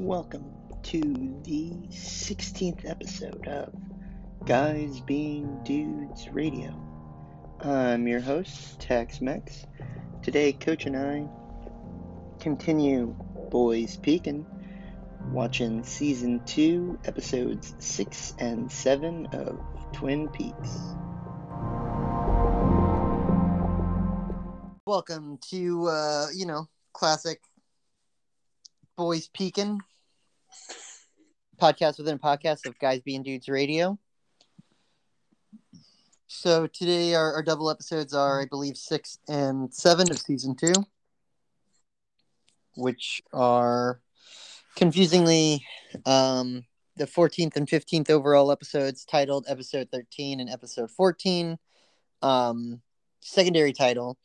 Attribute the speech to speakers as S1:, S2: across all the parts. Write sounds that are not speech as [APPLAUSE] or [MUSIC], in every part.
S1: Welcome to the 16th episode of Guys Being Dudes Radio. I'm your host, Tax Mex. Today, Coach and I continue Boys Peeking, watching season 2, episodes 6 and 7 of Twin Peaks. Welcome to, uh, you know, classic Boys Peeking podcast within a podcast of Guys Being Dudes Radio. So today our, our double episodes are, I believe, six and seven of season two, which are confusingly um, the 14th and 15th overall episodes titled episode 13 and episode 14. Um, secondary title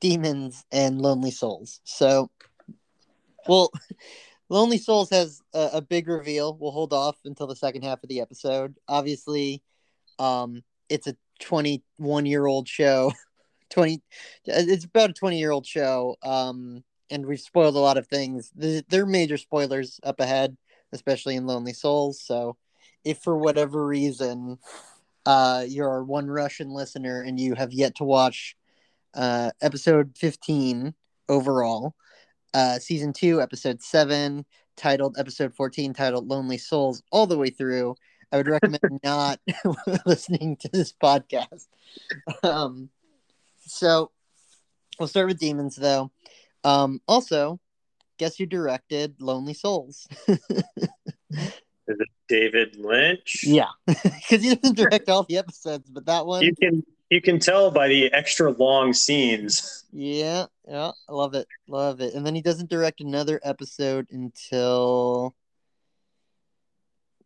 S1: Demons and Lonely Souls. So, well, [LAUGHS] Lonely Souls has a, a, big reveal. We'll hold off until the second half of the episode. Obviously, um, it's a 21 year old show. [LAUGHS] 20, it's about a 20 year old show. Um, and we've spoiled a lot of things. There are major spoilers up ahead, especially in Lonely Souls. So, if for whatever reason uh, you're one Russian listener and you have yet to watch uh, episode 15 overall, uh, season two, episode seven, titled episode 14, titled Lonely Souls, all the way through. I would recommend [LAUGHS] not [LAUGHS] listening to this podcast. Um, so we'll start with demons, though. Um, also, guess who directed Lonely Souls? [LAUGHS]
S2: Is it David Lynch?
S1: Yeah, because he doesn't direct all the episodes, but that one
S2: you can you can tell by the extra long scenes.
S1: Yeah, yeah, I love it, love it. And then he doesn't direct another episode until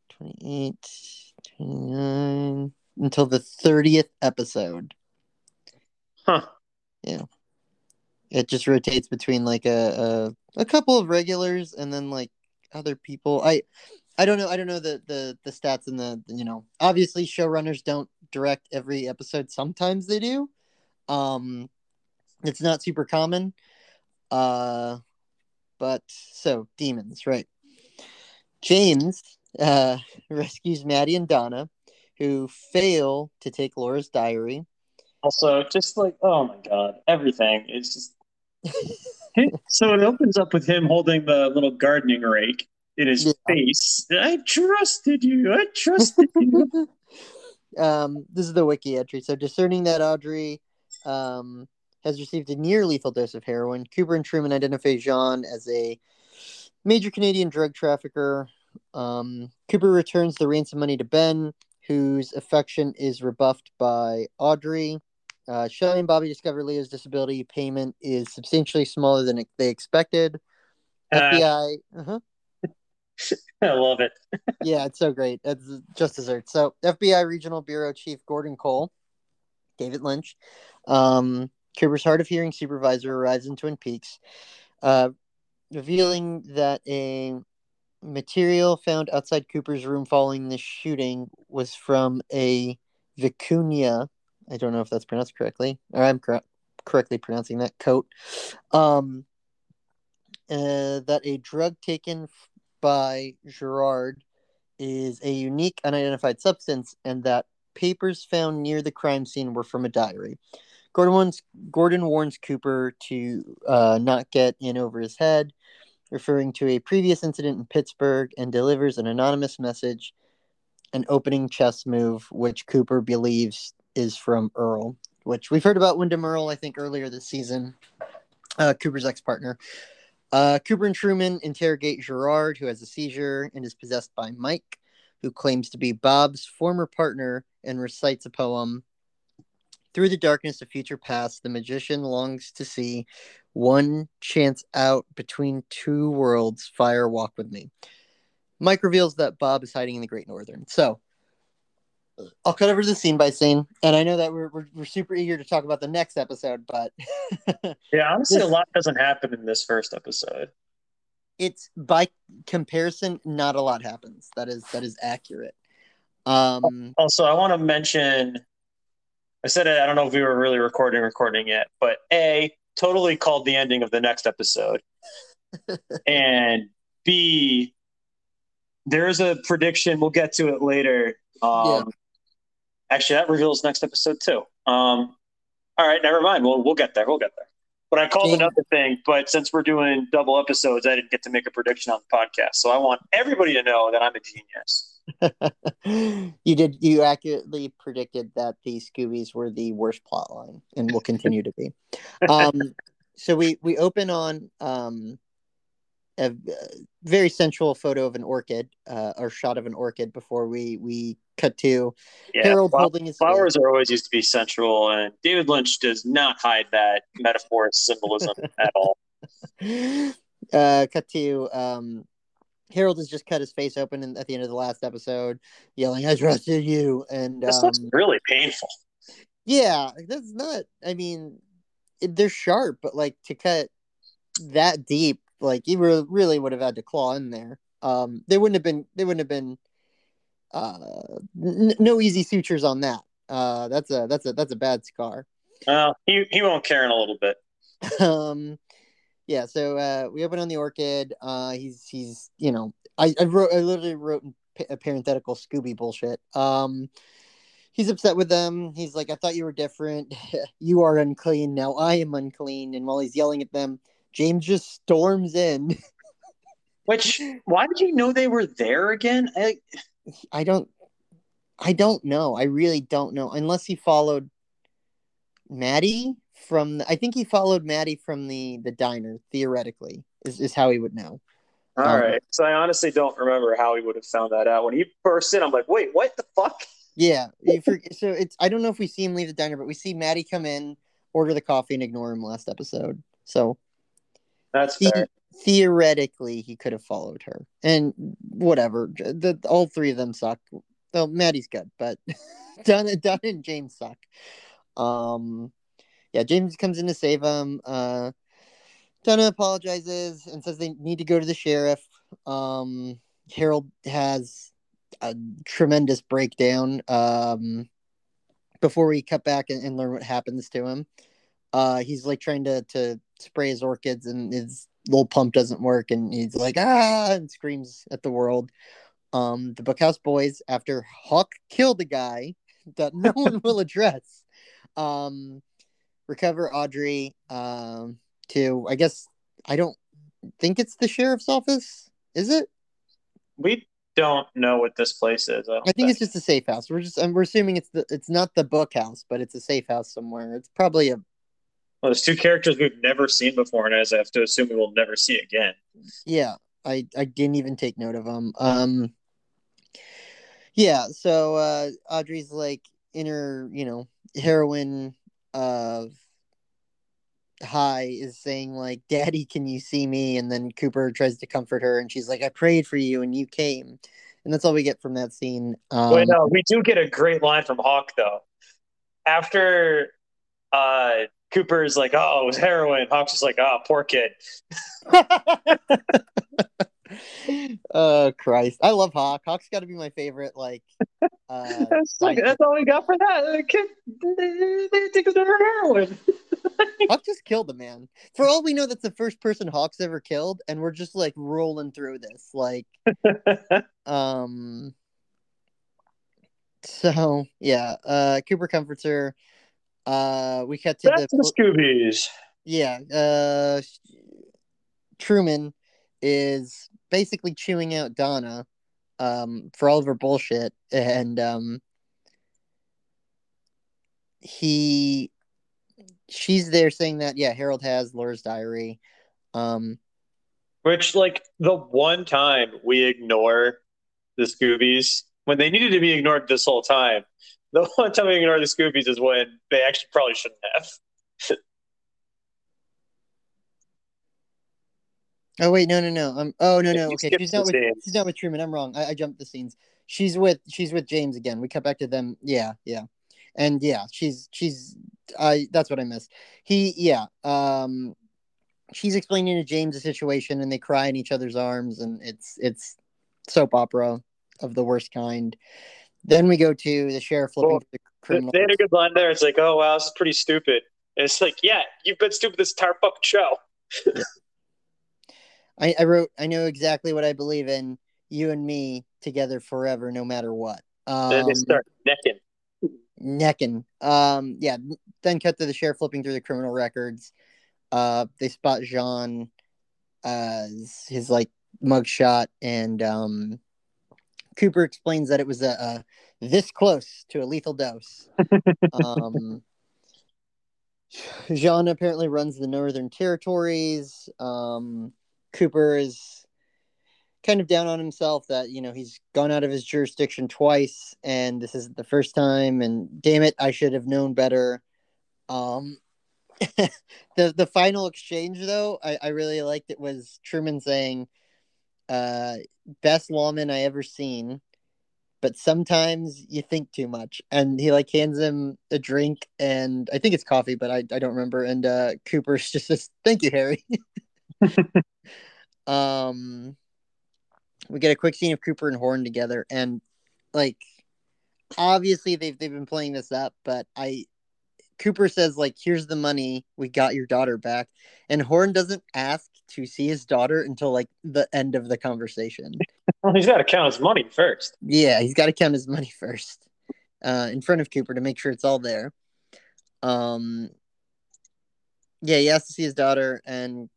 S1: 28, 29, until the 30th episode.
S2: Huh.
S1: Yeah. It just rotates between like a, a a couple of regulars and then like other people. I I don't know. I don't know the the the stats and the you know. Obviously, showrunners don't direct every episode. Sometimes they do. Um, it's not super common. Uh, but so demons, right? James uh, [LAUGHS] rescues Maddy and Donna, who fail to take Laura's diary.
S2: Also, just like oh my god, everything is just. [LAUGHS] so it opens up with him holding the little gardening rake in his yeah. face. I trusted you. I trusted you. [LAUGHS]
S1: um, this is the wiki entry. So discerning that Audrey um, has received a near lethal dose of heroin, Cooper and Truman identify Jean as a major Canadian drug trafficker. Um, Cooper returns the ransom money to Ben, whose affection is rebuffed by Audrey. Uh, Shelly and Bobby discover Leo's disability payment is substantially smaller than they expected. Uh, FBI. Uh-huh. [LAUGHS]
S2: I love it.
S1: yeah, it's so great. It's just dessert. So, FBI Regional Bureau Chief Gordon Cole, David Lynch, um, Cooper's hard of hearing supervisor arrives in Twin Peaks, uh, revealing that a material found outside Cooper's room following the shooting was from a vicuña. I don't know if that's pronounced correctly, or I'm cor- correctly pronouncing that coat. Um, uh, that a drug taken by Gerard is a unique unidentified substance and that papers found near the crime scene were from a diary. Gordon warns, Gordon warns Cooper to uh, not get in over his head, referring to a previous incident in Pittsburgh, and delivers an anonymous message, an opening chess move, which Cooper believes is from Earle, which we've heard about Windom Earle, I think, earlier this season, uh, Cooper's ex partner. Uh, Cooper and Truman interrogate Gerard, who has a seizure and is possessed by Mike, who claims to be Bob's former partner and recites a poem. Through the darkness of future past, the magician longs to see one chance out between two worlds. Fire, walk with me. Mike reveals that Bob is hiding in the Great Northern. So, I'll cut over the scene by scene, and I know that we're, we're, we're super eager to talk about the next episode, but [LAUGHS]
S2: yeah, honestly, a lot doesn't happen in this first episode.
S1: It's by comparison, not a lot happens. That is that is accurate. Um,
S2: also, I want to mention. I said it. I don't know if we were really recording recording yet, but a totally called the ending of the next episode, [LAUGHS] and B there's a prediction. We'll get to it later. Um,
S1: Yeah.
S2: Actually, that reveals next episode too. Um, all right, never mind. We'll we'll get there. We'll get there. But I called another thing. But since we're doing double episodes, I didn't get to make a prediction on the podcast. So I want everybody to know that I'm a genius. [LAUGHS]
S1: you did you accurately predicted that the Scoobies were the worst plot line and will continue to be. [LAUGHS] Um, so we we open on um, a, very sensual photo of an orchid, uh, or shot of an orchid before we we cut to
S2: Yeah,
S1: Harold holding his
S2: flowers are always used to be central, and David Lynch does not hide that metaphor symbolism [LAUGHS] at all.
S1: uh, cut to um, Harold has just cut his face open in, at the end of the last episode, yelling, "I trusted you," and
S2: This
S1: um,
S2: looks really painful.
S1: Yeah, that's not. I mean, it, they're sharp, but like to cut that deep, like you re- really would have had to claw in there. Um, they wouldn't have been. They wouldn't have been. Uh, n- no easy sutures on that. Uh, that's a that's a that's a bad scar.
S2: Well, he he won't care in a little bit. [LAUGHS]
S1: um, yeah. So uh, we open on the orchid. Uh, he's he's you know I I wrote I literally wrote a parenthetical Scooby bullshit. Um, he's upset with them. He's like, I thought you were different. [LAUGHS] you are unclean. Now I am unclean. And while he's yelling at them, James just storms in. [LAUGHS]
S2: Which why did you know they were there again? I,
S1: I don't, I don't know. I really don't know. Unless he followed Maddy from, the, I think he followed Maddy from the the diner. Theoretically, is is how he would know.
S2: all
S1: Um,
S2: right. So I honestly don't remember how he would have found that out. When he burst in, I'm like, wait, what the fuck?
S1: Yeah. for- [LAUGHS] so it's. I don't know if we see him leave the diner, but we see Maddy come in, order the coffee, and ignore him last episode. So
S2: That's
S1: the-
S2: fair.
S1: Theoretically he could have followed her. And whatever the all three of them suck. Well maddy's good but [LAUGHS] Donna, Donna and james suck. Um yeah james comes in to save him uh Donna apologizes and says they need to go to the sheriff. Um harold has a tremendous breakdown um before we cut back and, and learn what happens to him. Uh he's like trying to to spray his orchids and his little pump doesn't work and he's like ah and screams at the world. Um the bookhouse boys after hawk killed a guy that no [LAUGHS] one will address um recover audrey um to i guess i don't think it's the sheriff's office is it?
S2: We don't know what this place is. I,
S1: i think it's just a safe house. We're just we're assuming it's the it's not the bookhouse but it's a safe house somewhere. It's probably a
S2: Well, there's two characters we've never seen before, and as I have to assume we will never see again.
S1: Yeah, I I didn't even take note of them. Um, yeah, so uh, Audrey's like inner, you know, heroin uh high is saying like, "Daddy, can you see me?" And then Cooper tries to comfort her, and she's like, "I prayed for you, and you came." And that's all we get from that scene. Um,
S2: no, we do get a great line from Hawk though. After uh, Cooper's like, "Oh, it was heroin," Hawk's is like, "Oh, poor kid." [LAUGHS]
S1: oh Christ, I love Hawk. Hawk's got to be my favorite. Like, uh, [LAUGHS]
S2: That's, like, that's all we got for that. The kid, they, think they're heroin. [LAUGHS]
S1: Hawk just killed a man. For all we know, that's the first person Hawk's ever killed, and we're just like rolling through this. Like, um, so yeah, uh, Cooper comforts her. Uh, we cut to the,
S2: the Scoobies.
S1: yeah. Uh, Truman is basically chewing out Donna, um, for all of her bullshit, and um, he she's there saying that yeah harold has laura's diary um
S2: Which, like, the one time we ignore the Scoobies when they needed to be ignored this whole time, the [LAUGHS] one time we ignore the Scoobies is when they actually probably shouldn't have. [LAUGHS]
S1: oh wait no no no. Um oh no no. okay she's not with she's not with truman. I'm wrong. I, I jumped the scenes. She's with she's with james again. We cut back to them. Yeah yeah. And yeah she's she's i that's what i missed. He yeah um she's explaining to james the situation and they cry in each other's arms and it's it's soap opera of the worst kind then we go to the sheriff flipping
S2: Well,
S1: the criminal
S2: they had a good line there. It's like, oh, wow, this is pretty stupid. And it's like, yeah, you've been stupid this entire fucking show.
S1: I, I wrote, I know exactly what I believe in. you and me together forever, no matter what.
S2: Um, then they start necking.
S1: Necking. Um, yeah. Then cut to the sheriff flipping through the criminal records. Uh, they spot Jean, uh, his like mugshot, and um, Cooper explains that it was a, a this close to a lethal dose. [LAUGHS] um, Jean apparently runs the Northern Territories. Um, Cooper is kind of down on himself that you know he's gone out of his jurisdiction twice, and this isn't the first time. And damn it, I should have known better. Um, [LAUGHS] the the final exchange though, I, I really liked it was Truman saying, uh, "Best lawman I ever seen." but sometimes you think too much. And he like hands him a drink and I think it's coffee, but I, I don't remember. And uh Cooper's [LAUGHS] just says, Thank you, Harry. [LAUGHS] um we get a quick scene of Cooper and Horn together and like obviously they've they've been playing this up, but I Cooper says like here's the money, we got your daughter back. And Horn doesn't ask to see his daughter until like the end of the conversation. [LAUGHS]
S2: well, he's got to count his money first.
S1: Yeah, he's got to count his money first uh, in front of Cooper to make sure it's all there. Um, yeah, he has to see his daughter, and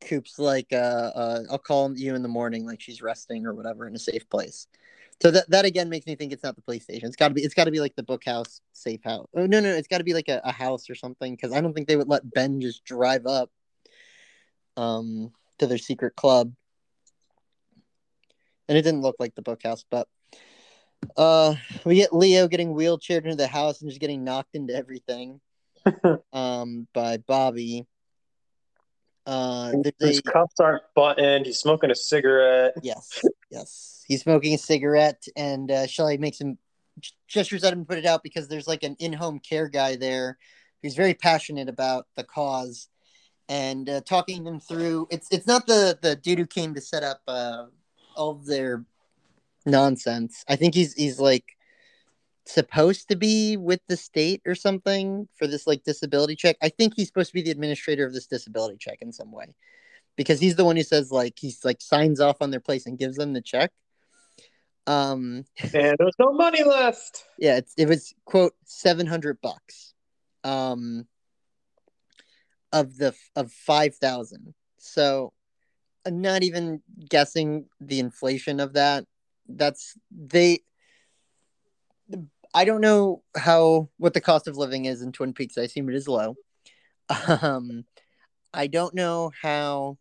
S1: Coop's like, uh, uh, "I'll call you in the morning, like she's resting or whatever in a safe place." So that that again makes me think it's not the police station. It's got to be. It's got to be like the book house, safe house. Oh no, no, it's got to be like a, a house or something because I don't think they would let Ben just drive up um, to their secret club. And it didn't look like the bookhouse, but uh, we get Leo getting wheelchaired into the house and just getting knocked into everything [LAUGHS] um, by Bobby. Uh,
S2: His a... cuffs aren't buttoned. He's smoking a cigarette. [LAUGHS]
S1: Yes, yes, he's smoking a cigarette, and uh, Shelly makes him gestures at him to put it out because there's like an in-home care guy there who's very passionate about the cause and uh, talking them through. It's it's not the the dude who came to set up uh, all their nonsense. I think he's he's like supposed to be with the state or something for this like disability check. I think he's supposed to be the administrator of this disability check in some way. Because he's the one who says like he's like signs off on their place and gives them the check. Um
S2: and there's no money left. [LAUGHS]
S1: Yeah, it's, it was quote 700 bucks. Um of the of 5000 so I'm not even guessing the inflation of that. That's they i don't know how what the cost of living is in twin peaks. I assume it is low. Um i don't know how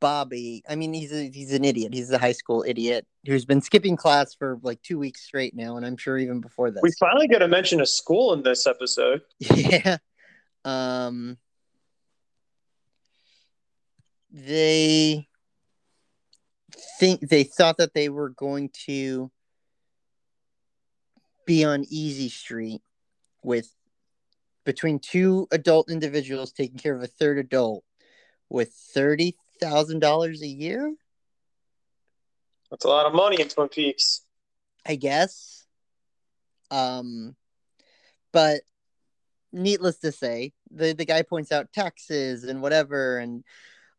S1: bobby i mean he's a, he's an idiot. He's a high school idiot who's been skipping class for like two weeks straight now and i'm sure even before this.
S2: We finally get to mention a school in this episode. [LAUGHS]
S1: Yeah. Um they think they thought that they were going to be on easy street with between two adult individuals taking care of a third adult with thirty thousand dollars a year.
S2: That's a lot of money in Twin Peaks.
S1: I guess. Um, but needless to say, the the guy points out taxes and whatever, and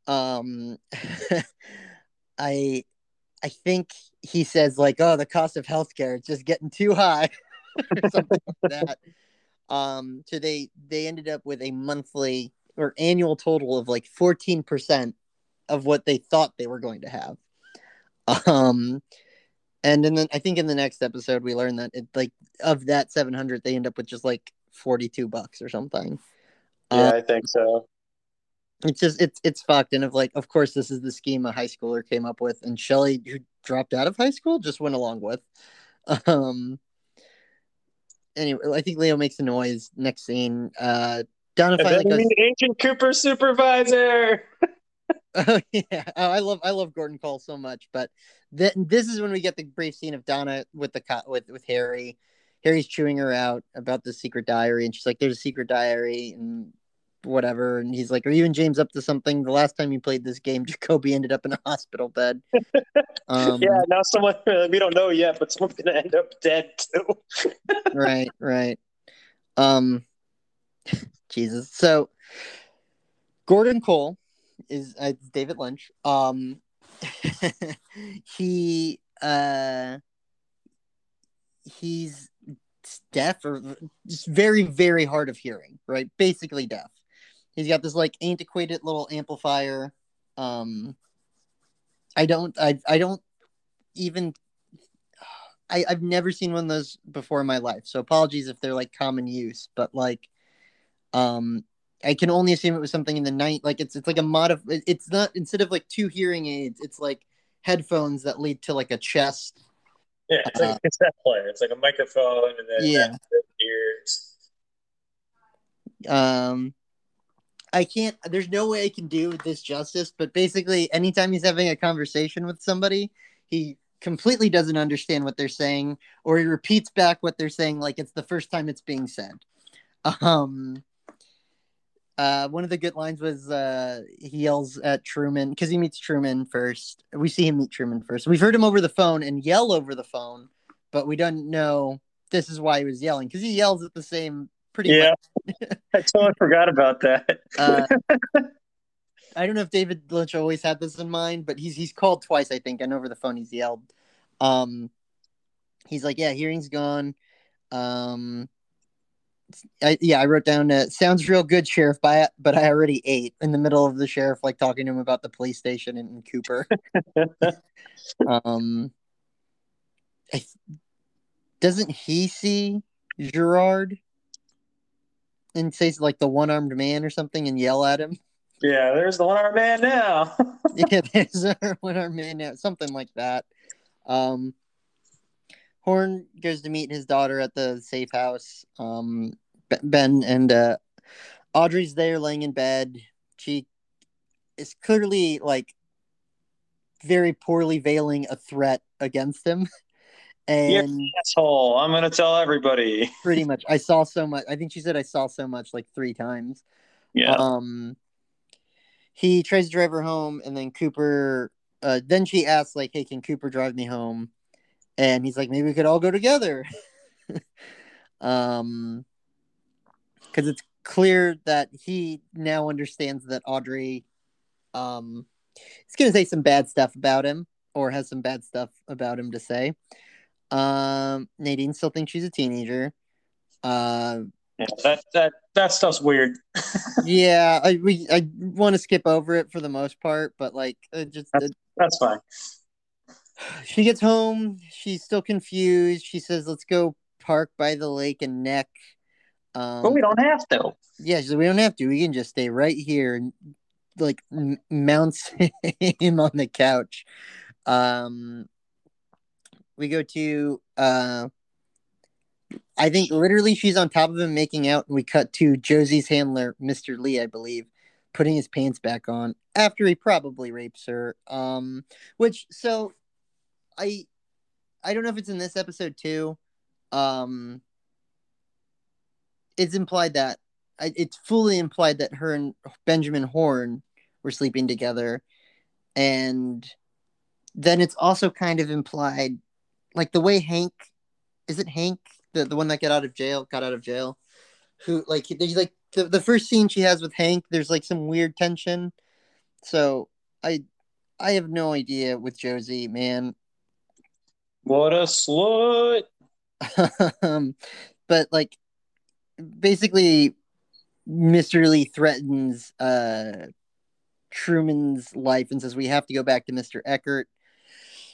S1: um [LAUGHS] i i think he says like oh the cost of healthcare is just getting too high. [LAUGHS] Or [LAUGHS] something like that. Um so they they ended up with a monthly or annual total of like 14% of what they thought they were going to have. Um and then i think in the next episode we learn that it like of that 700 they end up with just like 42 bucks or something.
S2: Yeah uh, i think so
S1: it's just it's it's fucked. And of like of course this is the scheme a high schooler came up with and shelly who dropped out of high school just went along with. [LAUGHS] Um anyway i think leo makes a noise next scene. Uh donna
S2: finally goes, ancient cooper supervisor. [LAUGHS]
S1: Oh yeah. Oh, i love i love gordon cole so much. But th- this is when we get the brief scene of donna with the co- with with harry. Harry's chewing her out about the secret diary and she's like there's a secret diary and whatever. And he's like, Are you and James up to something? The last time you played this game, [LAUGHS] Jacoby ended up in a hospital bed. [LAUGHS]
S2: Um, yeah, now someone, [LAUGHS] we don't know yet, but someone's going to end up dead too.
S1: right, right. Um, Jesus. So, Gordon Cole is uh, David Lynch. Um, he uh he's deaf or just very very hard of hearing right basically deaf he's got this like antiquated little amplifier um i don't i i don't even I, I've never seen one of those before in my life, so apologies if they're like common use, but like, um, I can only assume it was something in the night. Like it's it's like a mod of it's not instead of like two hearing aids, it's like headphones that lead to like a chest.
S2: Yeah, it's like uh, a cassette player. It's like a microphone and then
S1: yeah.
S2: ears.
S1: Um, I can't. There's no way I can do this justice. But basically, anytime he's having a conversation with somebody, he completely doesn't understand what they're saying, or he repeats back what they're saying like it's the first time it's being said. Um, uh, one of the good lines was uh, he yells at Truman because he meets Truman first. We see him meet Truman first. We've heard him over the phone and yell over the phone, but we don't know this is why he was yelling because he yells at the same pretty
S2: yeah. I totally forgot about that. [LAUGHS]
S1: uh, [LAUGHS] I don't know if David Lynch always had this in mind, but he's he's called twice, I think, and over the phone he's yelled. Um, he's like, "Yeah, hearing's gone." Um, I, yeah, I wrote down. Uh, Sounds real good, sheriff. But I, but I already ate in the middle of the sheriff, like talking to him about the police station in, in Cooper. [LAUGHS] um, I, doesn't he see Gerard and says like the one armed man or something and yell at him?
S2: Yeah, there's the one armed man now. [LAUGHS]
S1: yeah, there's the one armed man now, something like that. Um, Horn goes to meet his daughter at the safe house. Um, Ben and uh, Audrey's there laying in bed. She is clearly like very poorly veiling a threat against him. [LAUGHS] And
S2: asshole, I'm gonna tell everybody. [LAUGHS]
S1: pretty much. I saw so much. I think she said I saw so much like three times.
S2: Yeah.
S1: Um he tries to drive her home and then Cooper uh then she asks like, Hey, can Cooper drive me home? And he's like, Maybe we could all go together. [LAUGHS] um because it's clear that he now understands that Audrey um is gonna say some bad stuff about him or has some bad stuff about him to say. Um, Nadine still thinks she's a teenager. Uh,
S2: yeah, that that that stuff's weird. [LAUGHS]
S1: yeah, I we I want to skip over it for the most part, but like it just
S2: that's,
S1: it,
S2: that's fine.
S1: She gets home. She's still confused. She says, "Let's go park by the lake and neck."
S2: Um, but we don't have to.
S1: Yeah, we don't have to. We can just stay right here and like m- mounts [LAUGHS] him on the couch. Um, we go to uh I think literally she's on top of him making out, and we cut to Josie's handler, Mr. Lee, I believe, putting his pants back on after he probably rapes her. Um, which so I I don't know if it's in this episode too. Um, it's implied that it's fully implied that her and Benjamin Horn were sleeping together, and then it's also kind of implied like the way Hank is it Hank the, the one that got out of jail got out of jail who like there's like the, the first scene she has with Hank there's like some weird tension so I I have no idea with Josie man
S2: what a slut [LAUGHS]
S1: um, but like basically Mr. Lee threatens uh Truman's life and says we have to go back to Mr. Eckhardt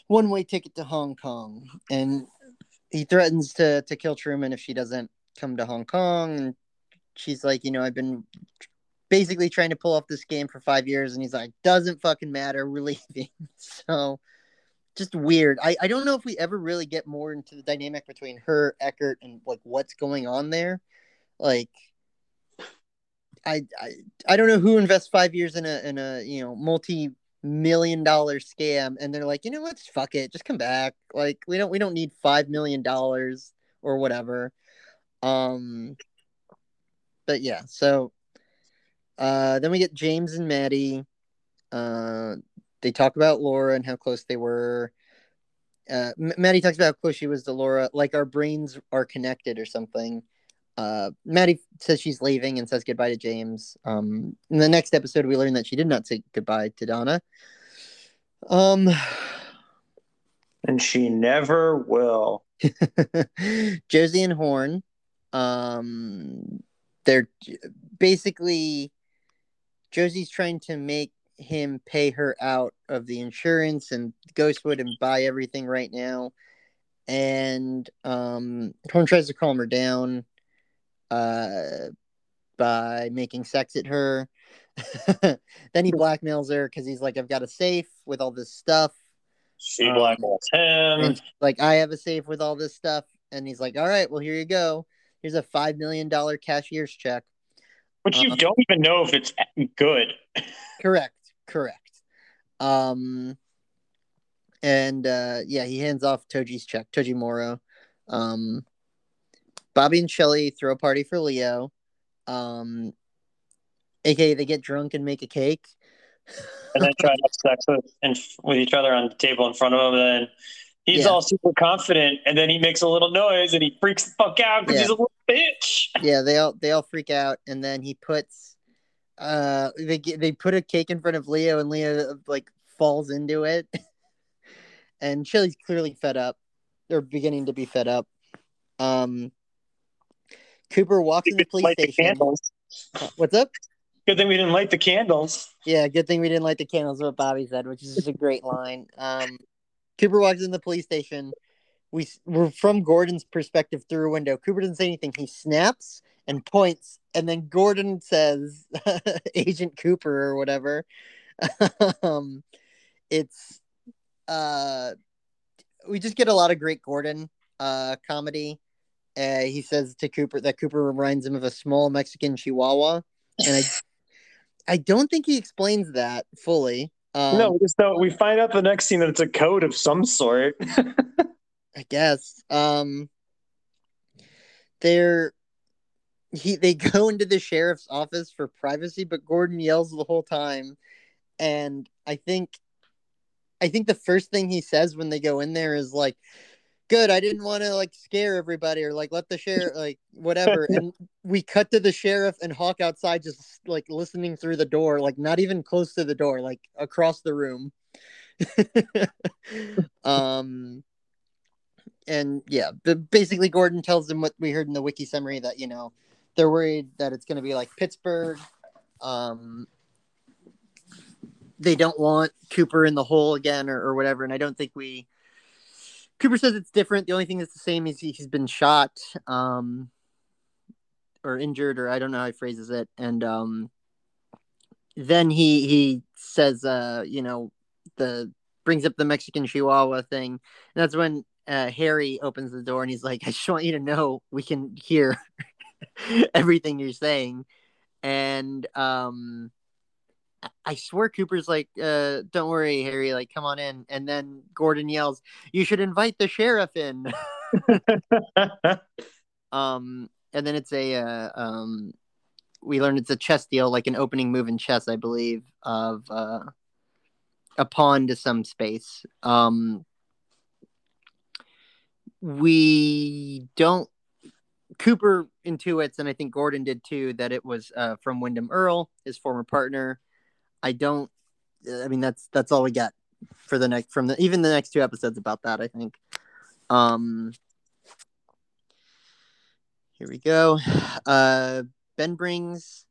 S1: one way ticket to Hong Kong, and he threatens to to kill Truman if she doesn't come to Hong Kong. And she's like, you know, I've been basically trying to pull off this game for five years, and he's like, doesn't fucking matter, we're leaving. [LAUGHS] so just weird. I, I don't know if we ever really get more into the dynamic between her, Eckhardt, and like what's going on there. Like I, I I don't know who invests five years in a in a you know multi million dollar scam and they're like you know what? Fuck it. Just come back. Like we don't we don't need five million dollars or whatever. Um but yeah so uh then we get james and maddy. Uh they talk about laura and how close they were. Uh maddy talks about how close she was to laura. Like our brains are connected or something uh, Maddy says she's leaving and says goodbye to James. Um, in the next episode, we learn that she did not say goodbye to Donna. Um, [SIGHS]
S2: and she never will. [LAUGHS]
S1: Josie and Horn, um, they're basically Josie's trying to make him pay her out of the insurance and Ghostwood and buy everything right now. And um, Horn tries to calm her down uh, by making sex at her. [LAUGHS] then he blackmails her because he's like, I've got a safe with all this stuff.
S2: She blackmails um, him.
S1: Like, I have a safe with all this stuff. And he's like, All right, well, here you go. Here's a $5 million cashier's check.
S2: Which you um, don't even know if it's good. [LAUGHS]
S1: correct. Correct. Um, and uh, yeah, he hands off Toji's check, Toji Moro. Um, Bobby and Shelly throw a party for Leo. Um, aka they get drunk and make a cake.
S2: and then try to have sex with, and, with each other on the table in front of him. And then he's yeah. all super confident, and then he makes a little noise and he freaks the fuck out because yeah. he's a little bitch. [LAUGHS]
S1: Yeah, they all they all freak out, and then he puts uh they they put a cake in front of Leo, and Leo like falls into it, [LAUGHS] and Shelly's clearly fed up. They're beginning to be fed up. Um, Cooper walks in the police station. The What's up?
S2: Good thing we didn't light the candles.
S1: Yeah, good thing we didn't light the candles. What Bobby said, which is just a great line. Um, Cooper walks in the police station. We we're from Gordon's perspective through a window. Cooper doesn't say anything. He snaps and points, and then Gordon says, [LAUGHS] "Agent Cooper" or whatever. [LAUGHS] um, it's uh, we just get a lot of great Gordon uh comedy. Uh, he says to Cooper that Cooper reminds him of a small Mexican Chihuahua, and I, [LAUGHS] I don't think he explains that fully.
S2: Um, no, we just don't. We find out the next scene that it's a code of some sort. [LAUGHS]
S1: I guess. Um, they're he they [LAUGHS] go into the sheriff's office for privacy, but Gordon yells the whole time, and I think, I think the first thing he says when they go in there is like, "Good, I didn't want to like scare everybody or like let the sheriff like whatever." [LAUGHS] and we cut to the sheriff and Hawk outside, just like listening through the door, like not even close to the door, like across the room. [LAUGHS] um and yeah, but basically Gordon tells them what we heard in the wiki summary that you know they're worried that it's going to be like Pittsburgh. Um, they don't want Cooper in the hole again or, or whatever, and I don't think we. Cooper says it's different. The only thing that's the same is he's been shot, um, or injured, or I don't know how he phrases it, and um, then he he says, uh, you know, the brings up the Mexican Chihuahua thing, and that's when uh, Harry opens the door and he's like, I just want you to know we can hear [LAUGHS] everything you're saying. And um, I swear Cooper's like, uh, don't worry, Harry, like, come on in. And then Gordon yells, You should invite the sheriff in. [LAUGHS] um, and then it's a, uh, um, we learned it's a chess deal, like an opening move in chess, I believe, of uh, a pawn to some space. Um, we don't Cooper intuits, and I think Gordon did too, that it was uh, from Windom Earle, his former partner. I don't. I mean, that's that's all we get for the next from the even the next two episodes about that. I think. Um. Here we go. Uh, ben brings,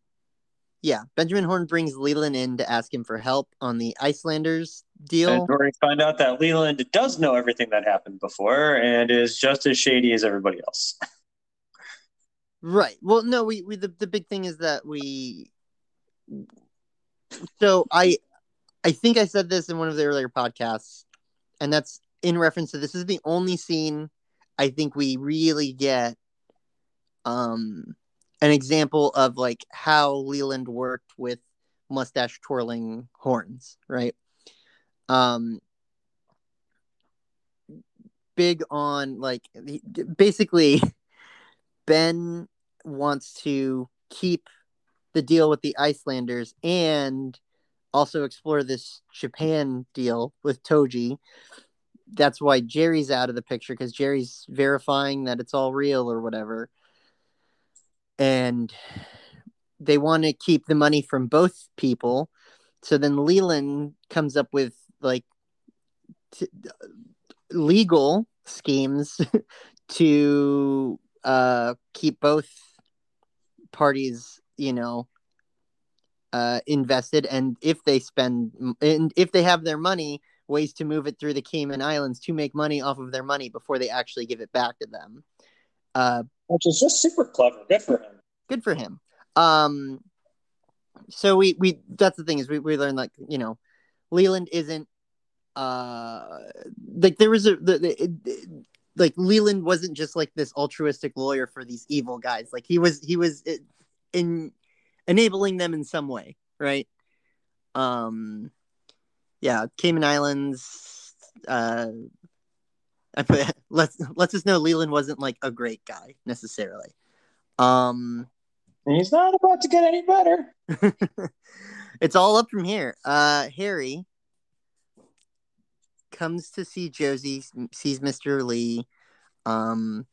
S1: yeah, Benjamin Horn brings Leland in to ask him for help on the Icelanders deal.
S2: And we find out that Leland does know everything that happened before and is just as shady as everybody else. [LAUGHS]
S1: Right. Well, no, we, we the, the big thing is that we so I I think I said this in one of the earlier podcasts, and that's in reference to this is the only scene I think we really get um an example of like how Leland worked with mustache twirling horns, right? Um big on like basically Ben wants to keep the deal with the Icelanders and also explore this Japan deal with Toji. That's why Jerry's out of the picture because Jerry's verifying that it's all real or whatever. And they want to keep the money from both people. So then Leland comes up with like t- legal schemes [LAUGHS] to uh, keep both parties, you know, uh, invested, and if they spend and if they have their money, ways to move it through the Cayman Islands to make money off of their money before they actually give it back to them. Uh,
S2: Which is just super clever. Good for him.
S1: Good for him. Um, so we we that's the thing is we we learned like you know, Leland isn't uh like there was a the, the it, like Leland wasn't just like this altruistic lawyer for these evil guys. Like he was he was in enabling them in some way, right? Um yeah, Cayman Islands uh [LAUGHS] let's let's just know Leland wasn't like a great guy necessarily. Um
S2: he's not about to get any better. [LAUGHS]
S1: it's all up from here. Uh Harry comes to see Josie, sees Mr. Lee. Um,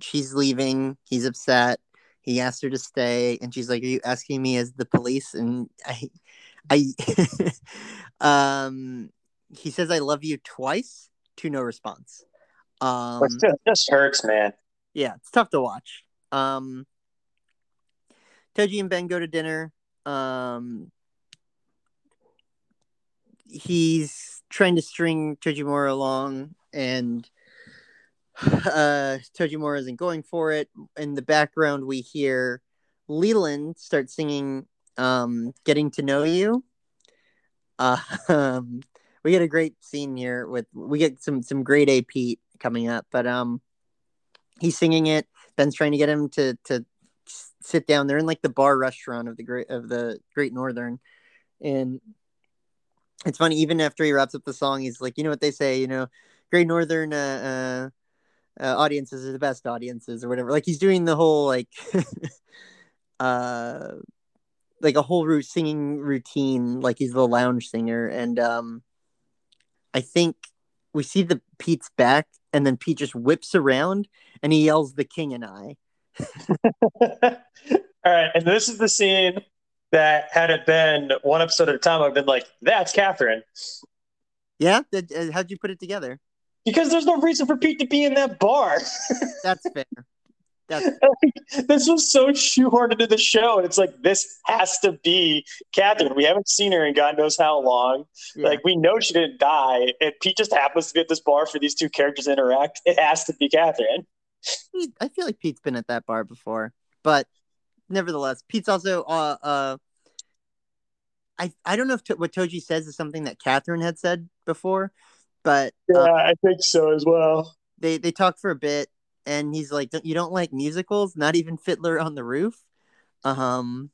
S1: she's leaving. He's upset. He asks her to stay, and she's like, "Are you asking me as the police?" And I, I, [LAUGHS] um, he says, "I love you twice." To no response. Um,
S2: it just, just hurts, man.
S1: Yeah, it's tough to watch. Um, Toji and Ben go to dinner. Um, he's trying to string Tojamura along, and uh, Tojamura isn't going for it. In the background, we hear Leland start singing um, "Getting to Know You." Uh, um, [LAUGHS] we get a great scene here with we get some some great A Pete coming up, but um, he's singing it. Ben's trying to get him to to sit down. They're in like the bar restaurant of the great of the Great Northern, and it's funny even after he wraps up the song he's like you know what they say you know great northern uh, uh, uh, audiences are the best audiences or whatever like he's doing the whole like [LAUGHS] uh like a whole root singing routine like he's the lounge singer and um i think we see the pete's back and then pete just whips around and he yells the king and i [LAUGHS]
S2: all right and this is the scene that had it been one episode at a time, I've been like, that's Catherine.
S1: Yeah? Uh, how'd you put it together?
S2: Because there's no reason for Pete to be in that bar. [LAUGHS]
S1: that's fair. That's [LAUGHS]
S2: this was so shoehorned into the show, and it's like this has to be Catherine. We haven't seen her in God knows how long. Yeah. Like we know she didn't die, and Pete just happens to be at this bar for these two characters to interact. It has to be Catherine.
S1: I feel like Pete's been at that bar before, but nevertheless, Pete's also uh uh. I I don't know if to, what Toji says is something that Catherine had said before, but
S2: yeah, um, I think so as well.
S1: They they talk for a bit, and he's like, "You don't like musicals? Not even Fiddler on the Roof." Um,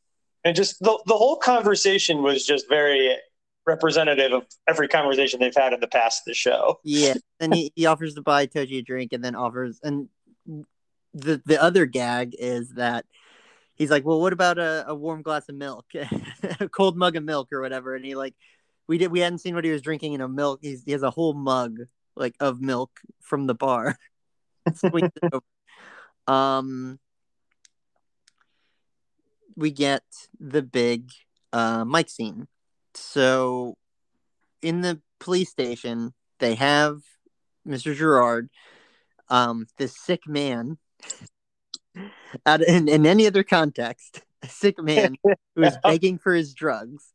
S2: and just the the whole conversation was just very representative of every conversation they've had in the past of the show.
S1: Yeah, [LAUGHS] and he, he offers to buy Toji a drink, and then offers and the the other gag is that he's like, well, what about a, a warm glass of milk, [LAUGHS] a cold mug of milk or whatever? And he like, we did, we hadn't seen what he was drinking in a milk. He's, he has a whole mug like of milk from the bar. [LAUGHS] um, we get the big uh, Mike scene. So in the police station, they have Mr. Gerard, um, this sick man [LAUGHS] out in, in any other context, a sick man [LAUGHS] who is begging for his drugs,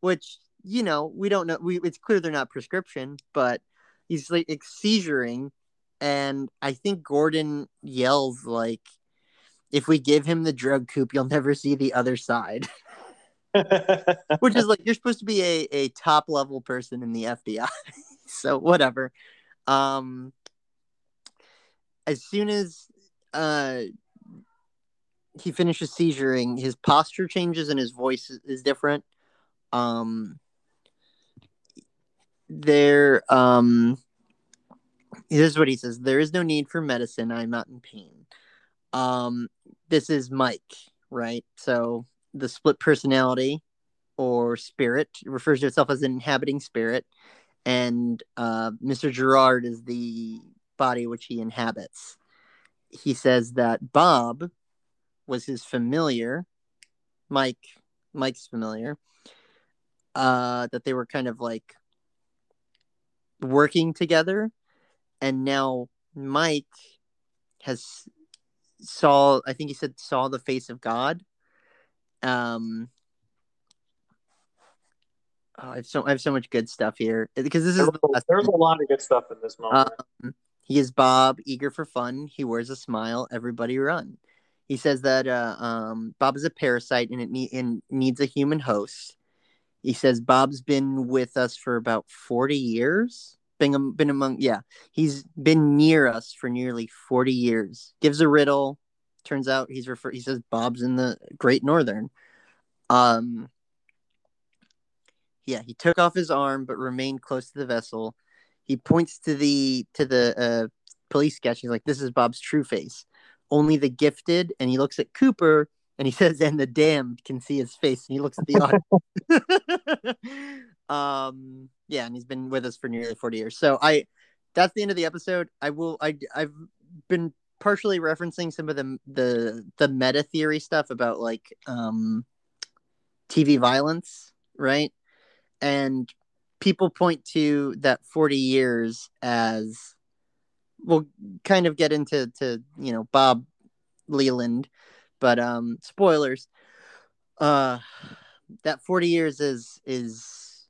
S1: which you know we don't know. We it's clear they're not prescription, but he's like seizuring, and I think Gordon yells like, "If we give him the drug coop, you'll never see the other side." [LAUGHS] [LAUGHS] which is like you're supposed to be a, a top level person in the FBI. [LAUGHS] so whatever. Um as soon as uh he finishes seizuring, his posture changes and his voice is different. Um, there, um, here's what he says: "There is no need for medicine. I'm not in pain." Um, this is Mike, right? So the split personality or spirit refers to itself as an inhabiting spirit, and uh, Mr. Gerard is the body which he inhabits. He says that Bob was his familiar, Mike, Mike's familiar. Uh, that they were kind of like working together, and now Mike has saw. I think he said saw the face of God. Um, oh, I have so I have so much good stuff here because this is
S2: There's,
S1: the
S2: there's a lot of good stuff in this moment.
S1: Um, he is Bob, eager for fun. He wears a smile. Everybody run. He says that uh, um, Bob is a parasite and it ne- and needs a human host. He says Bob's been with us for about forty years. Been, been among yeah. He's been near us for nearly forty years. Gives a riddle. Turns out he's refer- He says Bob's in the Great Northern. Um. Yeah, he took off his arm but remained close to the vessel he points to the to the uh, police sketch. He's like, "This is Bob's true face. Only the gifted." And he looks at Cooper and he [LAUGHS] says, "And the damned can see his face." And he looks at the audience. [LAUGHS] [LAUGHS] um, yeah, and he's been with us for nearly forty years. So I, that's the end of the episode. I will. I I've been partially referencing some of the the the meta theory stuff about like um TV violence, right? And people point to that 40 years as we'll kind of get into to you know bob leland but um spoilers uh that 40 years is is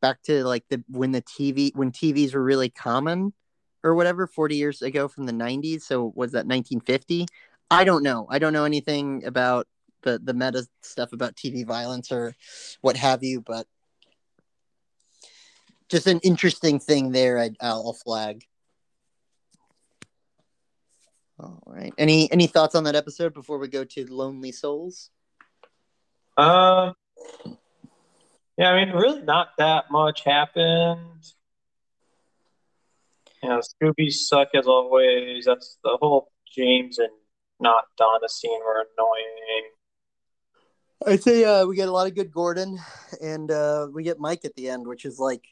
S1: back to like the when the tv when tvs were really common or whatever 40 years ago from the 90s so was that 1950 i don't know i don't know anything about the the meta stuff about tv violence or what have you but just an interesting thing there. I, I'll flag. All right. Any any thoughts on that episode before we go to Lonely Souls?
S2: Um. Yeah, I mean, really, not that much happened. Know, Scooby suck as always. That's the whole James and not Donna scene were annoying.
S1: I'd say uh, we get a lot of good Gordon, and uh, we get Mike at the end, which is like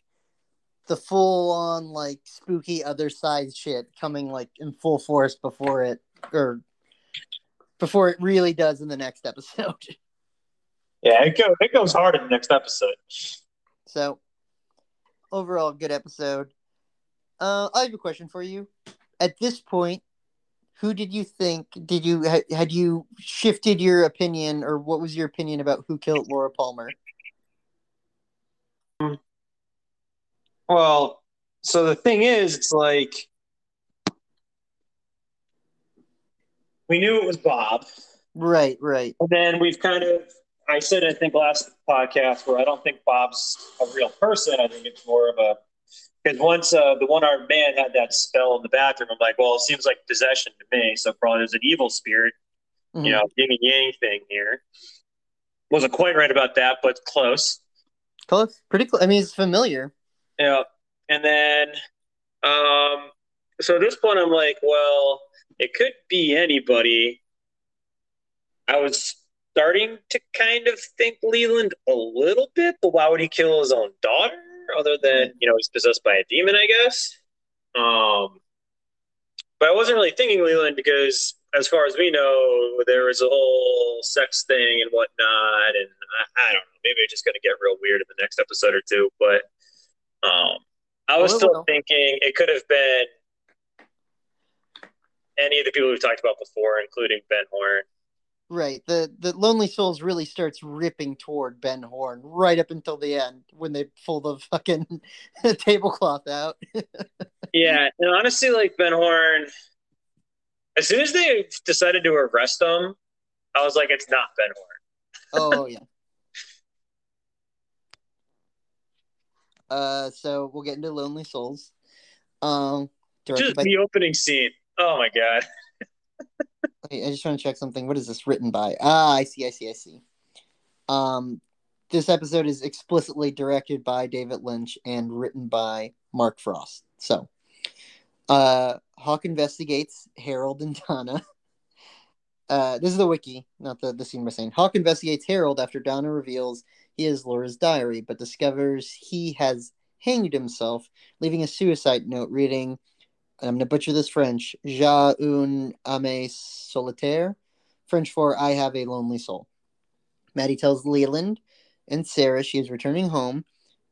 S1: the full on like spooky other side shit coming like in full force before it or before it really does in the next episode. [LAUGHS]
S2: Yeah, it goes it goes hard in the next episode.
S1: So overall good episode. Uh I have a question for you. At this point, who did you think did you had you shifted your opinion or what was your opinion about who killed Laura Palmer?
S2: Well, so the thing is, it's like we knew it was Bob.
S1: Right, right.
S2: And then we've kind of, I said, I think last podcast where I don't think Bob's a real person. I think it's more of a, because once uh, the one armed man had that spell in the bathroom, I'm like, well, it seems like possession to me. So probably there's an evil spirit, mm-hmm. you know, yin and yang thing here. Wasn't quite right about that, but close.
S1: Close, pretty close. I mean, it's familiar.
S2: Yeah. And then, um, so at this point, I'm like, well, it could be anybody. I was starting to kind of think Leland a little bit, but why would he kill his own daughter? Other than you know he's possessed by a demon, I guess. Um, but I wasn't really thinking Leland because, as far as we know, there was a whole sex thing and whatnot, and I, I don't know. Maybe it's just going to get real weird in the next episode or two. But um, I was still thinking it could have been any of the people we've talked about before, including Ben Horne.
S1: Right. The the Lonely Souls really starts ripping toward Ben Horne right up until the end when they pull the fucking [LAUGHS] tablecloth out. [LAUGHS]
S2: yeah, and honestly, like Ben Horne, as soon as they decided to arrest him, I was like, it's not Ben
S1: Horne. oh yeah. Uh, so we'll get into Lonely Souls. Um,
S2: just by... the opening scene. Oh my god. [LAUGHS]
S1: Wait, I just want to check something. What is this written by? Ah, I see, I see, I see. Um, this episode is explicitly directed by David Lynch and written by Mark Frost. So, uh, Hawk investigates Harold and Donna. [LAUGHS] Uh, this is the wiki, not the, the scene we're saying. Hawk investigates Harold after Donna reveals is Laura's diary, but discovers he has hanged himself, leaving a suicide note reading, I'm going to butcher this French, J'ai un âme solitaire, French for I have a lonely soul. Maddy tells Leland and Sarah she is returning home.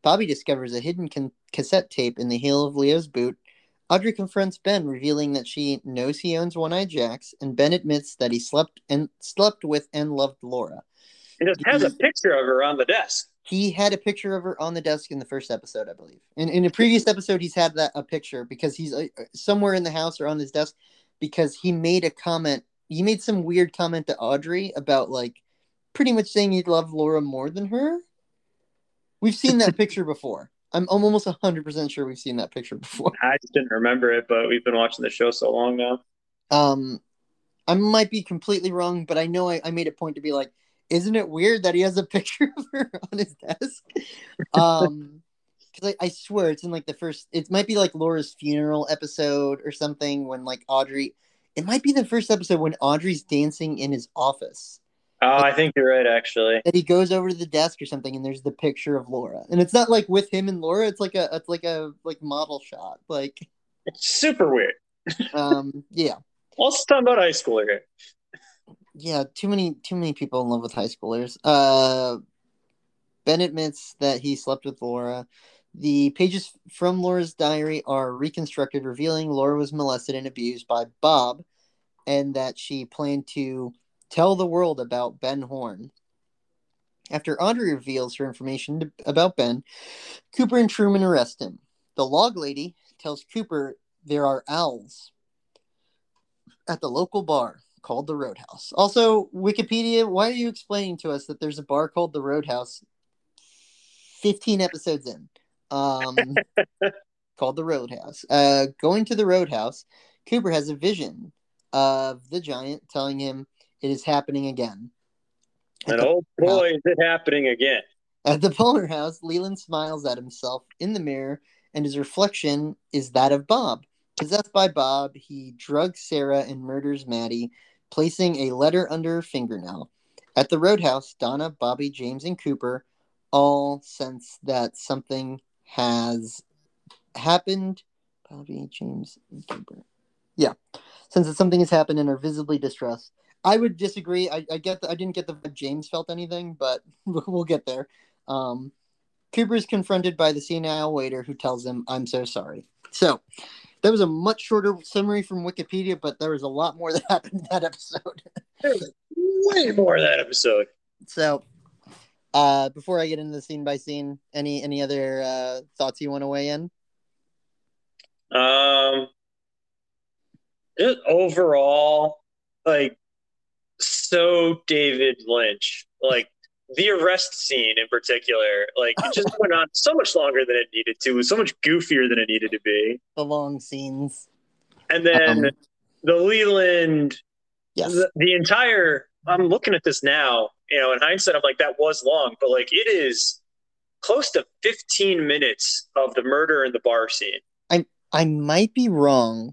S1: Bobby discovers a hidden con- cassette tape in the heel of Leo's boot, Audrey confronts Ben, revealing that she knows he owns One Eye Jacks, and Ben admits that he slept and slept with and loved Laura.
S2: He just has a picture of her on the desk.
S1: He had a picture of her on the desk in the first episode, I believe. In in a previous episode, he's had that a picture because he's uh, somewhere in the house or on his desk because he made a comment. He made some weird comment to Audrey about like pretty much saying he loved Laura more than her. We've seen that picture [LAUGHS] before. I'm, I'm almost 100% sure we've seen that picture before.
S2: I just didn't remember it, but we've been watching the show so long now.
S1: Um, I might be completely wrong, but I know I, I made a point to be like, isn't it weird that he has a [LAUGHS] picture of her on his desk? Um, [LAUGHS] because I, I swear it's in like the first, it might be like Laura's funeral episode or something when like Audrey, it might be the first episode when Audrey's dancing in his office.
S2: Oh, I think you're right, actually.
S1: That he goes over to the desk or something, and there's the picture of Laura, and it's not like with him and Laura. It's like a, it's like a like model shot. Like
S2: it's super weird.
S1: um, yeah.
S2: Let's talk about high school here.
S1: Yeah, too many, too many people in love with high schoolers. Uh, Ben admits that he slept with Laura. The pages from Laura's diary are reconstructed, revealing Laura was molested and abused by Bob, and that she planned to tell the world about Ben Horne. After Audrey reveals her information to, about Ben, Cooper and Truman arrest him. The log lady tells Cooper there are owls at the local bar called the Roadhouse. Also, Wikipedia, why are you explaining to us that there's a bar called the Roadhouse 15 episodes in? Um, [LAUGHS] called the Roadhouse. Uh, going to the Roadhouse, Cooper has a vision of the giant telling him it is happening again.
S2: And oh boy, is it happening again.
S1: At the Palmer House, Leland smiles at himself in the mirror, and his reflection is that of Bob. Possessed by Bob, he drugs Sarah and murders Maddy, placing a letter under her fingernail. At the Roadhouse, Donna, Bobby, James, and Cooper all sense that something has happened. Bobby, James, and Cooper. Yeah. Since that something has happened and are visibly distressed. I would disagree. I, I get the, I didn't get the James felt anything, but [LAUGHS] we'll get there. Um, Cooper is confronted by the senile waiter who tells him, "I'm so sorry." So that was a much shorter summary from Wikipedia, but there was a lot more that [LAUGHS] happened in that episode.
S2: there was way more in that episode.
S1: So, uh, before I get into the scene by scene, any any other uh, thoughts you want to weigh in?
S2: Um, it, overall, like so David Lynch. Like the arrest scene in particular, like it just went on so much longer than it needed to. It was so much goofier than it needed to be.
S1: The long scenes.
S2: And then um, the Leland
S1: yes.
S2: the, the entire I'm looking at this now, you know, in hindsight, I'm like, that was long, but like it is close to 15 minutes of the murder in the bar scene.
S1: I I might be wrong,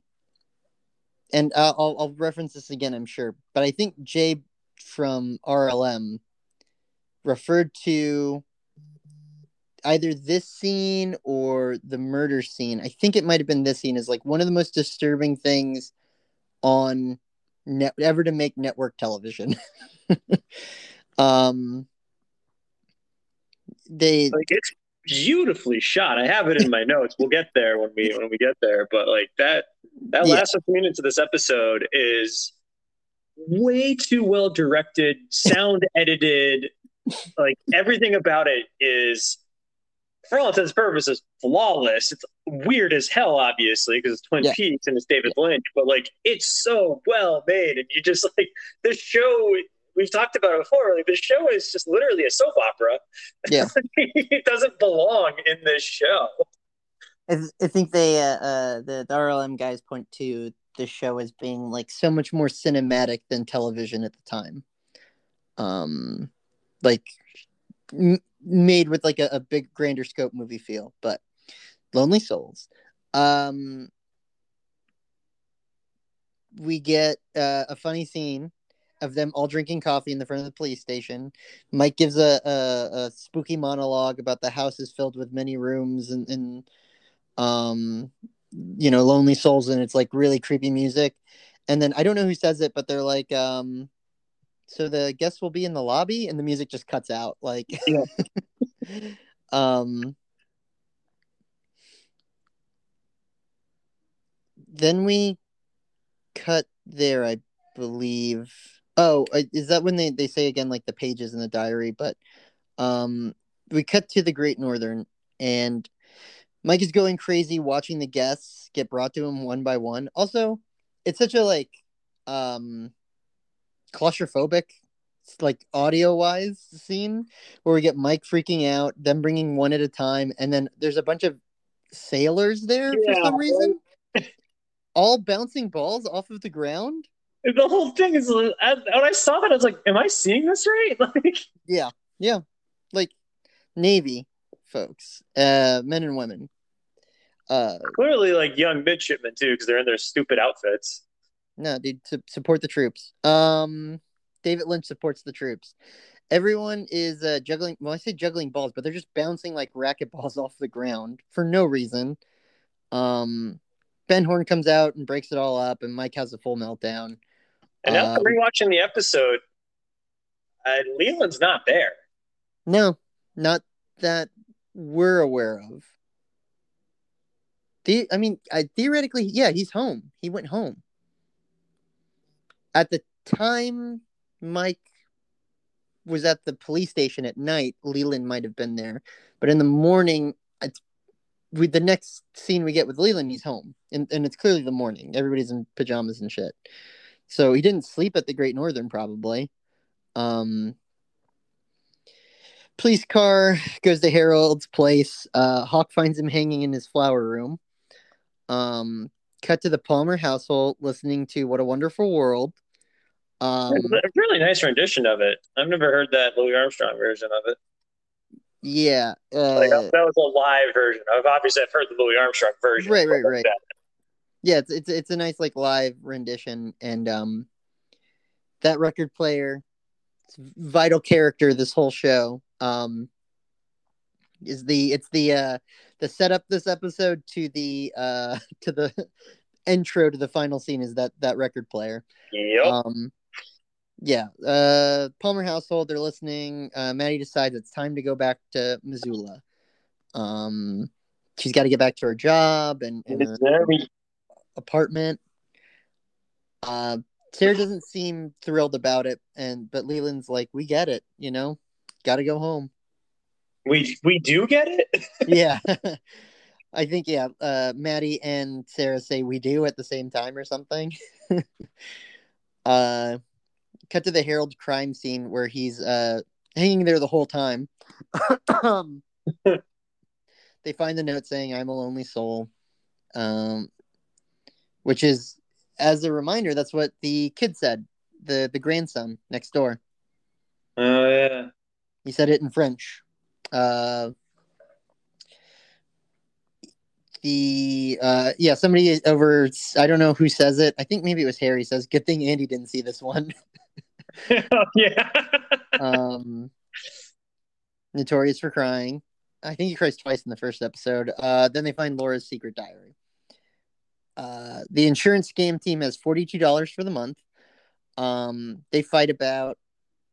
S1: and uh, I'll, I'll reference this again, I'm sure, but I think Jay from RLM referred to either this scene or the murder scene. I think it might have been this scene as like one of the most disturbing things on net ever to make network television. [LAUGHS] um, they
S2: like it's beautifully shot. I have it in my [LAUGHS] notes. We'll get there when we when we get there. But like that that yeah. last few minutes of this episode is way too well directed, sound edited. Like everything about it is, for all intents and purposes, flawless. It's weird as hell, obviously, because it's Twin yeah. Peaks and it's David yeah. Lynch. But like, it's so well made, and you just like the show we've talked about it before. Like the show is just literally a soap opera.
S1: Yeah, [LAUGHS]
S2: it doesn't belong in this show.
S1: I, th- I think they uh, uh, the, the RLM guys point to the show as being like so much more cinematic than television at the time. Um, like m- made with like a, a big grander scope movie feel, but Lonely Souls. Um, we get uh, a funny scene of them all drinking coffee in the front of the police station. Mike gives a, a, a spooky monologue about the house is filled with many rooms and, and um, you know, lonely souls, and it's like really creepy music. And then I don't know who says it, but they're like, um, so the guests will be in the lobby, and the music just cuts out. Like,
S2: yeah. [LAUGHS]
S1: um, then we cut there, I believe. Oh, is that when they, they say again like the pages in the diary? But um, we cut to the Great Northern, and Mike is going crazy watching the guests get brought to him one by one. Also, it's such a like um claustrophobic like audio wise scene where we get Mike freaking out, them bringing one at a time, and then there's a bunch of sailors there for some reason, [LAUGHS] all bouncing balls off of the ground.
S2: The whole thing is I- when I saw that, I was like, "Am I seeing this right?" [LAUGHS] Like,
S1: Yeah, yeah, like Navy folks, uh, men and women. Uh,
S2: clearly, like young midshipmen too, because they're in their stupid outfits.
S1: No, dude, to support the troops. Um, David Lynch supports the troops. Everyone is uh, juggling. Well, I say juggling balls, but they're just bouncing like racquetballs [LAUGHS] off the ground for no reason. Um, Ben Horne comes out and breaks it all up, and Mike has a full meltdown.
S2: And now after rewatching the episode, uh, Leland's not there.
S1: No, not that we're aware of. The, I mean, I, theoretically, yeah, he's home. He went home. At the time Mike was at the police station at night, Leland might have been there. But in the morning, it's the next scene we get with Leland, he's home. And, and it's clearly the morning. Everybody's in pajamas and shit. So he didn't sleep at the Great Northern, probably. Um, police car goes to Harold's place. Uh, Hawk finds him hanging in his flower room. Um, cut to the Palmer household, listening to "What a Wonderful World." Um,
S2: a really nice rendition of it. I've never heard that Louis Armstrong version of it.
S1: yeah, uh,
S2: Like, that was a live version. I've obviously I've heard the Louis Armstrong version.
S1: Right, right, right.
S2: that-
S1: yeah, it's, it's it's a nice like live rendition, and um, that record player, vital character this whole show. Um, is the it's the uh the setup this episode to the uh [LAUGHS] to the [LAUGHS] intro to the final scene is that that record player.
S2: Yep.
S1: Um, yeah. Uh, Palmer household. They're listening. Uh, Maddy decides it's time to go back to Missoula. Um, she's got to get back to her job and, and her
S2: Very-
S1: apartment. Uh, Sarah doesn't seem thrilled about it, and but Leland's like, "We get it, you know, got to go home."
S2: we we do get it. [LAUGHS]
S1: yeah, [LAUGHS] I think yeah. Uh, Maddy and Sarah say we do at the same time or something. [LAUGHS] uh, cut to the Harold crime scene where he's uh hanging there the whole time. [LAUGHS] they find the note saying, "I'm a lonely soul," um, which is, as a reminder, that's what the kid said. The the grandson next door.
S2: Oh yeah.
S1: He said it in French. Uh, the uh, yeah, somebody over. I don't know who says it. I think maybe it was Harry says. Good thing Andy didn't see this one. [LAUGHS] [LAUGHS]
S2: yeah.
S1: um, notorious for crying. I think he cries twice in the first episode. Uh, then they find Laura's secret diary. Uh, the insurance scam team has forty two dollars for the month. Um, they fight about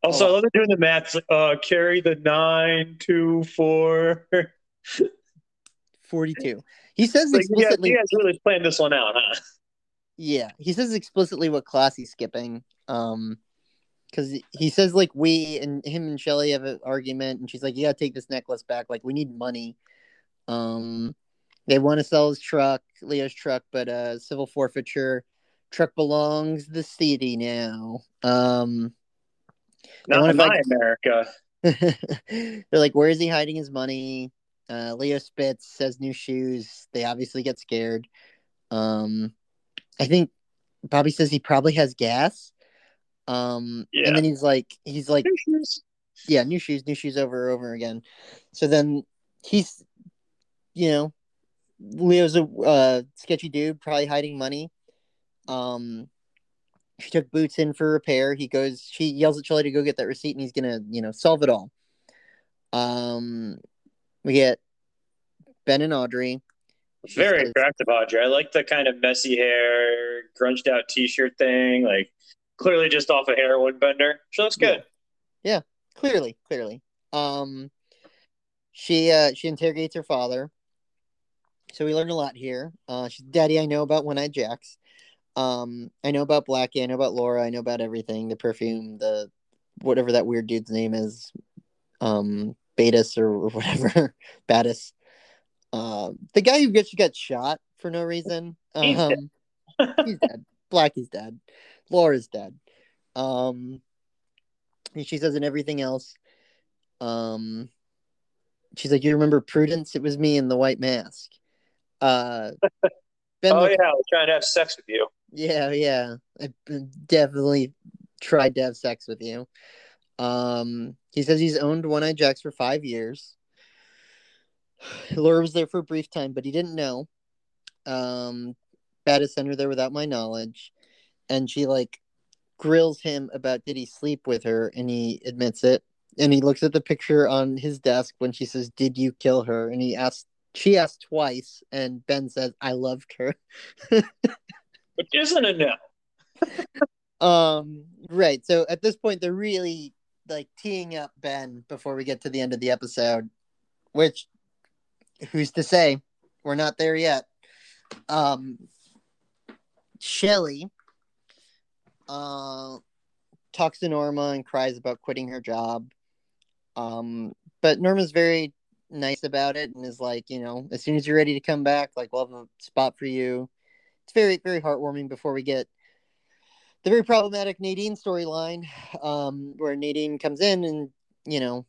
S2: also, I love doing the maths. Uh, carry the nine, two, four. [LAUGHS]
S1: forty two. He says
S2: Like, yeah,
S1: explicitly.
S2: you guys really planned this one out, huh?
S1: Yeah, he says explicitly what class he's skipping. Um, because he says like we and him and Shelly have an argument, and she's like, "You gotta take this necklace back. Like we need money." Um, they want to sell his truck, Leo's truck, but uh, civil forfeiture. Truck belongs the city now. Um,
S2: Not in my
S1: fight-
S2: America. [LAUGHS]
S1: they're like, "Where is he hiding his money?" Uh, Leo spits, says new shoes. They obviously get scared. Um, I think Bobby says he probably has gas. Um,
S2: Yeah.
S1: and then he's like, he's like,
S2: Shoes.
S1: yeah, new shoes, new shoes over and over again. So then he's, you know, Leo's a uh, sketchy dude, probably hiding money. Um, she took boots in for repair. He goes, she yells at Charlie to go get that receipt, and he's gonna, you know, solve it all. Um, we get Ben and Audrey.
S2: Very attractive, Audrey. I like the kind of messy hair, grunged out T-shirt thing. Like clearly just off a heroin bender. She looks good. Yeah.
S1: Clearly, clearly. Um, she uh she interrogates her father. so we learned a lot here. Uh, she's Daddy. I know about One Eyed Jacks. Um, I know about Blackie. I know about Laura. I know about everything. The perfume. The whatever that weird dude's name is. Um, Betis or whatever. [LAUGHS] Battis. Uh, the guy who gets got shot for no reason. Um, he's dead. Blackie's dead. Laura's dead. Um, and she says, and everything else. Um, she's like, you remember Prudence? It was me in the white mask. Uh, [LAUGHS] Ben
S2: oh yeah, I was trying to have sex with you.
S1: yeah, yeah. I definitely tried to have sex with you. Um, he says he's owned One Eye Jacks for five years. [SIGHS] Laura was there for a brief time, but he didn't know. Um, Battis sent her there without my knowledge, and she like grills him about did he sleep with her, and he admits it. And he looks at the picture on his desk when she says, "Did you kill her?" And he asks, she asked twice, and Ben says, "I loved her." [LAUGHS]
S2: Which isn't a no. [LAUGHS]
S1: Um, right. So at this point, they're really like teeing up Ben before we get to the end of the episode, which who's to say we're not there yet. Um, Shelly uh, talks to Norma and cries about quitting her job. Um, but Norma's very nice about it and is like, you know, as soon as you're ready to come back, like we'll have a spot for you. It's very, very heartwarming before we get the very problematic Nadine storyline, um, where Nadine comes in and you know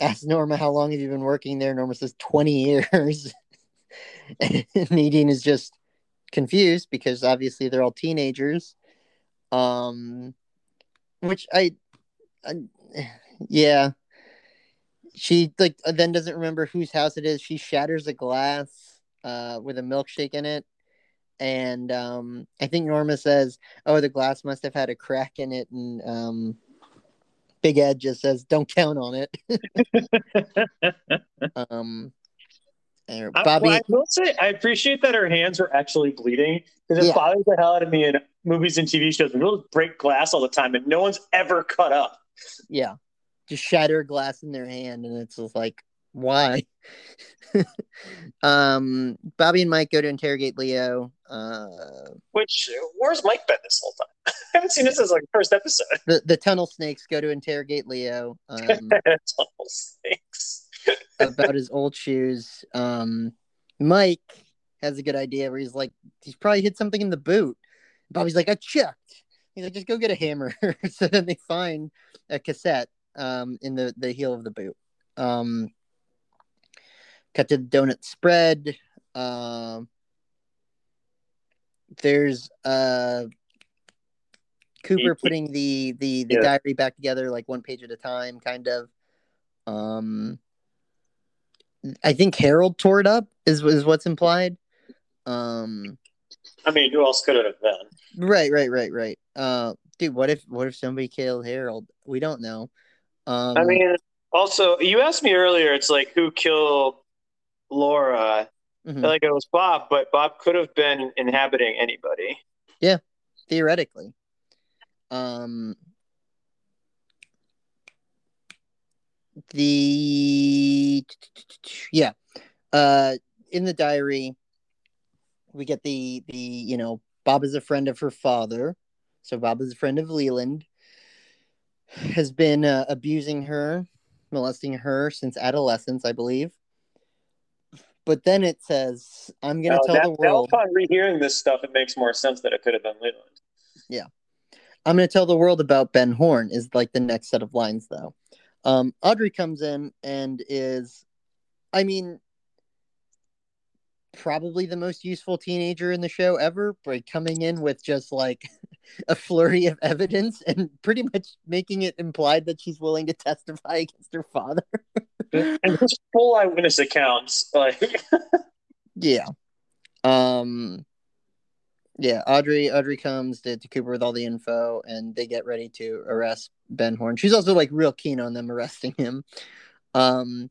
S1: asks Norma how long have you been working there. Norma says twenty years. [LAUGHS] and Nadine is just confused because obviously they're all teenagers. Um, which I, I yeah, she like then doesn't remember whose house it is. She shatters a glass uh, with a milkshake in it and um, I think Norma says, "Oh, the glass must have had a crack in it," and um, Big Ed just says, "Don't count on it." [LAUGHS] um, and
S2: I, well, I will say I appreciate that her hands were actually bleeding because it
S1: Yeah.
S2: bothers the hell out of me in movies and TV shows people break glass all the time and no one's ever cut up.
S1: yeah, just shatter glass in their hand, and it's just like, why? [LAUGHS] um, Bobby and Mike go to interrogate Leo. Uh,
S2: Which where's Mike been this whole time? [LAUGHS] I haven't seen this as like first episode.
S1: the the tunnel snakes go to interrogate Leo. Um, [LAUGHS]
S2: Tunnel snakes.
S1: About his old shoes. Um, Mike has a good idea where he's like, he's probably hit something in the boot. Bobby's like, I checked. He's like, just go get a hammer. [LAUGHS] so then they find a cassette um, in the, the heel of the boot. Um, cut to the donut spread. Um, there's uh, Cooper putting the the, the
S2: Yeah.
S1: diary back together like one page at a time, kind of. Um, I think Harold tore it up is is what's implied. Um,
S2: I mean, who else could it have been?
S1: right, right, right, right. Uh, dude, what if what if somebody killed Harold? We don't know. Um,
S2: I mean, also, you asked me earlier, it's like who killed Laura? I
S1: mhm,
S2: like it was Bob, but Bob could have been inhabiting anybody.
S1: Yeah, theoretically. Um, the yeah, uh, in the diary, we get the the you know Bob is a friend of her father, so Bob is a friend of Leland. Has been uh, abusing her, molesting her since adolescence, I believe. But then it says, "I'm gonna
S2: Now,
S1: tell
S2: that-
S1: the
S2: now
S1: world."
S2: upon rehearing this stuff, it makes more sense that it could have been Leland.
S1: Yeah, I'm going to tell the world about Ben Horne is like the next set of lines though. Um, Audrey comes in and is, I mean, probably the most useful teenager in the show ever by coming in with just like [LAUGHS] a flurry of evidence and pretty much making it implied that she's willing to testify against her father. [LAUGHS]
S2: and his full eyewitness accounts, like
S1: Yeah. Um yeah, Audrey Audrey comes to, to Cooper with all the info and they get ready to arrest Ben Horne. She's also like real keen on them [LAUGHS] arresting him. Um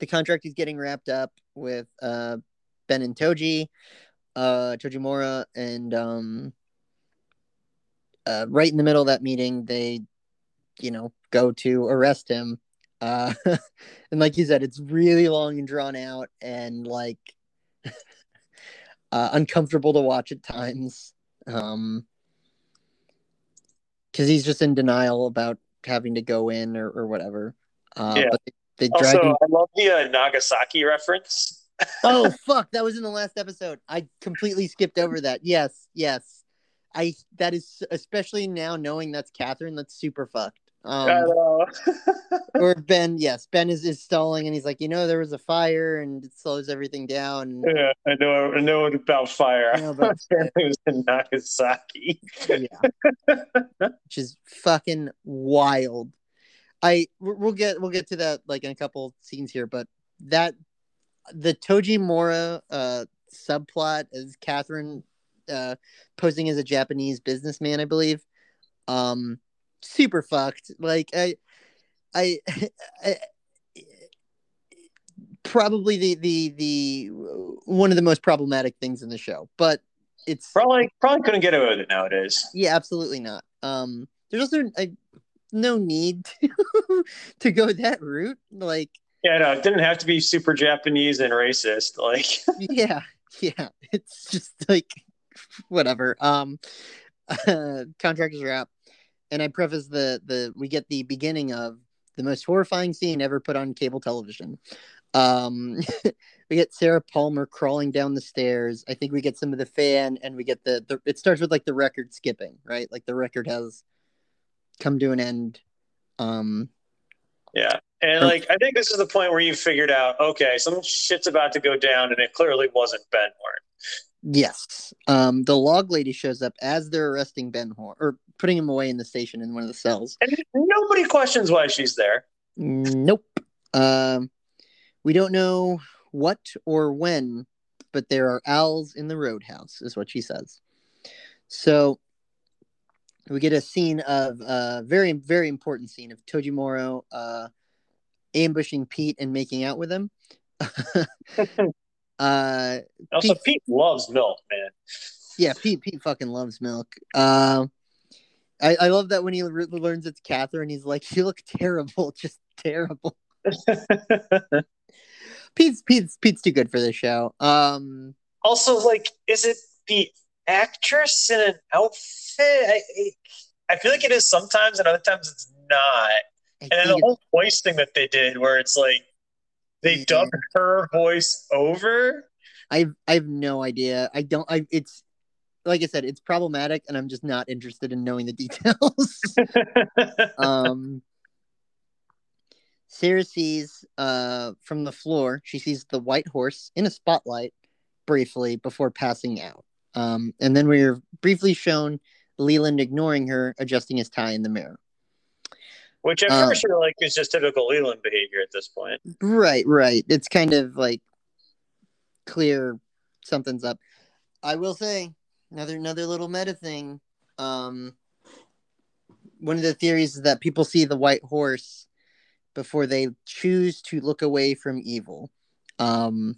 S1: the contract is getting wrapped up with uh Ben and Toji, uh Tojamura and um uh right in the middle of that meeting they you know go to arrest him. Uh [LAUGHS] and like you said, it's really long and drawn out and like [LAUGHS] uh, uncomfortable to watch at times. Um, because he's just in denial about having to go in or, or whatever. Uh,
S2: Yeah.
S1: But they, they
S2: Also,
S1: him.
S2: I love the uh, Nagasaki reference. [LAUGHS]
S1: Oh fuck! That was in the last episode. I completely skipped over that. Yes, yes. I that is especially now knowing that's Catherine. That's super fucked. Um, [LAUGHS] or Ben. Yes, Ben is, is stalling, and he's like, you know, there was a fire, and it slows everything down.
S2: yeah, I know. I know about fire.
S1: I know about [LAUGHS]
S2: Apparently it was in Nagasaki.
S1: yeah, which is fucking wild. I we'll we'll get we'll get to that like in a couple scenes here, but that the Tojamura uh subplot is Catherine uh posing as a Japanese businessman, I believe. Um super fucked. Like I I, [LAUGHS] I probably the the the one of the most problematic things in the show, but it's
S2: Probably, probably couldn't get away with it nowadays.
S1: yeah, absolutely not. Um, there's also I, no need [LAUGHS] to, to go that route. Like,
S2: Yeah, no, it didn't have to be super Japanese and racist. Like, [LAUGHS]
S1: yeah, yeah, it's just like whatever. Um, contractors wrap, and I preface the the we get the beginning of the most horrifying scene ever put on cable television. Um, [LAUGHS] we get Sarah Palmer crawling down the stairs. I think we get some of the fan, and we get the, the it starts with like the record skipping, right? Like the record has come to an end. Um,
S2: yeah. And like, I think this is the point where you figured out, okay, some shit's about to go down, and it clearly wasn't Ben Horne.
S1: Yes. Um, the log lady shows up as they're arresting Ben Horne or putting him away in the station in one of the cells.
S2: And nobody questions why she's there.
S1: Nope. Um, we don't know what or when, but there are owls in the roadhouse, is what she says. So we get a scene of a uh, very, very important scene of Tojamura uh, ambushing Pete and making out with him. [LAUGHS] [LAUGHS] uh,
S2: Also,
S1: Pete-
S2: Pete loves milk, man.
S1: Yeah, Pete. Pete fucking loves milk. Uh, I I love that when he re- learns it's Catherine, he's like, "You look terrible, [LAUGHS] just terrible." [LAUGHS] Pete's Pete's Pete's too good for this show. Um,
S2: also, like, is it the actress in an outfit? I, I feel like it is sometimes, and other times it's not.
S1: I
S2: And then the whole voice thing that they did, where it's like they
S1: Yeah.
S2: dub her voice over.
S1: I've I've no idea. I don't. I it's like I said, it's problematic, and I'm just not interested in knowing the details. [LAUGHS] [LAUGHS] um, Sarah sees uh from the floor. She sees the white horse in a spotlight briefly before passing out. Um, and then we're briefly shown Leland ignoring her, adjusting his tie in the mirror.
S2: Which at
S1: Um,
S2: first you're like is just typical Leland behavior at this point.
S1: Right, right. It's kind of like clear something's up. I will say another another little meta thing. Um, one of the theories is that people see the white horse before they choose to look away from evil. Um,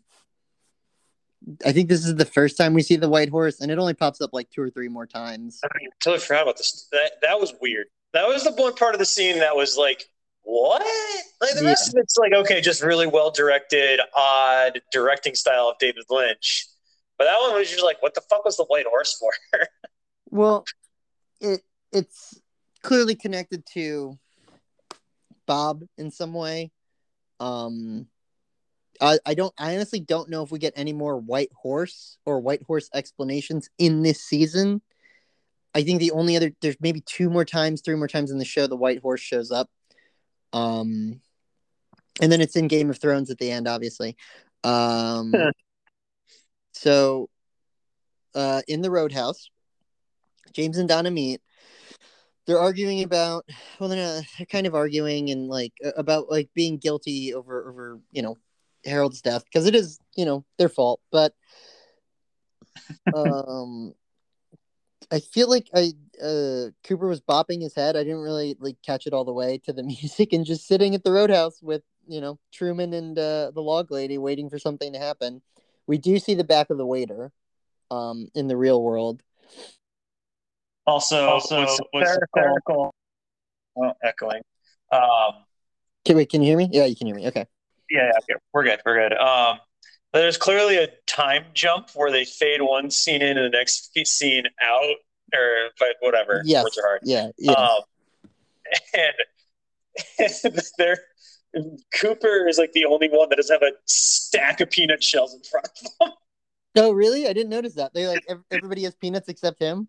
S1: I think this is the first time we see the white horse, and it only pops up like two or three more times.
S2: I totally forgot about this. That that was weird. That was the one part of the scene that was like, what? Like the rest of it's like, okay, just really well directed, odd directing style of David Lynch. But that one was just like, what the fuck was the white horse for? [LAUGHS]
S1: Well, it it's clearly connected to Bob in some way. Um I, I don't I honestly don't know if we get any more white horse or white horse explanations in this season. I think the only other there's maybe two more times, three more times in the show the white horse shows up. Um and then it's in Game of Thrones at the end, obviously. Um [LAUGHS] so uh in the roadhouse, James and Donna meet. They're arguing about well, they're, not, they're kind of arguing and like about like being guilty over over you know Harold's death because it is you know their fault. But [LAUGHS] um, I feel like I uh Cooper was bopping his head. I didn't really like catch it all the way to the [LAUGHS] music and just sitting at the roadhouse with you know Truman and uh, the log lady waiting for something to happen. We do see the back of the waiter um in the real world.
S2: Also,
S3: Also,
S2: what's
S3: what's
S2: hysterical? Oh, echoing. Um,
S1: Can, wait, can you hear me? Yeah, you can hear me. Okay.
S2: yeah, yeah, okay, we're good, we're good. Um, There's clearly a time jump where they fade one scene in and the next scene out, or but whatever.
S1: Yes.
S2: Words are hard.
S1: Yeah. Yeah.
S2: Um, [LAUGHS] and, and [LAUGHS] there, Cooper is like the only one that doesn't have a stack of peanut shells in front of him. [LAUGHS]
S1: oh, really? I didn't notice that. They like everybody has peanuts except him.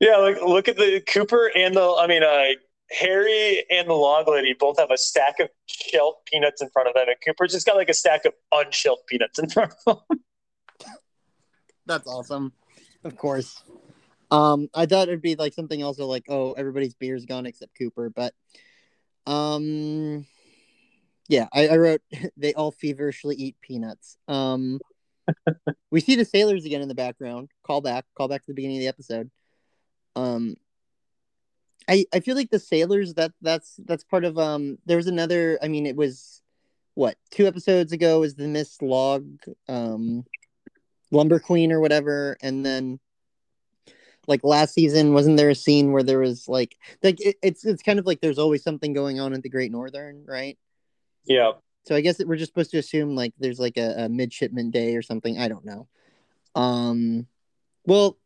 S2: Yeah, like look at the Cooper and the I mean uh Harry and the log lady both have a stack of shelled peanuts in front of them, and Cooper's just got like a stack of unshelled peanuts in front of him. [LAUGHS]
S1: That's awesome. Of course. Um, I thought it'd be like something also like, oh, everybody's beer's gone except Cooper, but um yeah, I, I wrote [LAUGHS] they all feverishly eat peanuts. Um [LAUGHS] we see the sailors again in the background. Call back, call back to the beginning of the episode. Um I I feel like the sailors that that's that's part of um there was another I mean it was what, two episodes ago was the Miss Log um Lumber Queen or whatever, and then like last season, wasn't there a scene where there was like like it, it's it's kind of like there's always something going on at the Great Northern, right?
S2: Yeah.
S1: So I guess that we're just supposed to assume like there's like a, a midshipman day or something. I don't know. Um, well,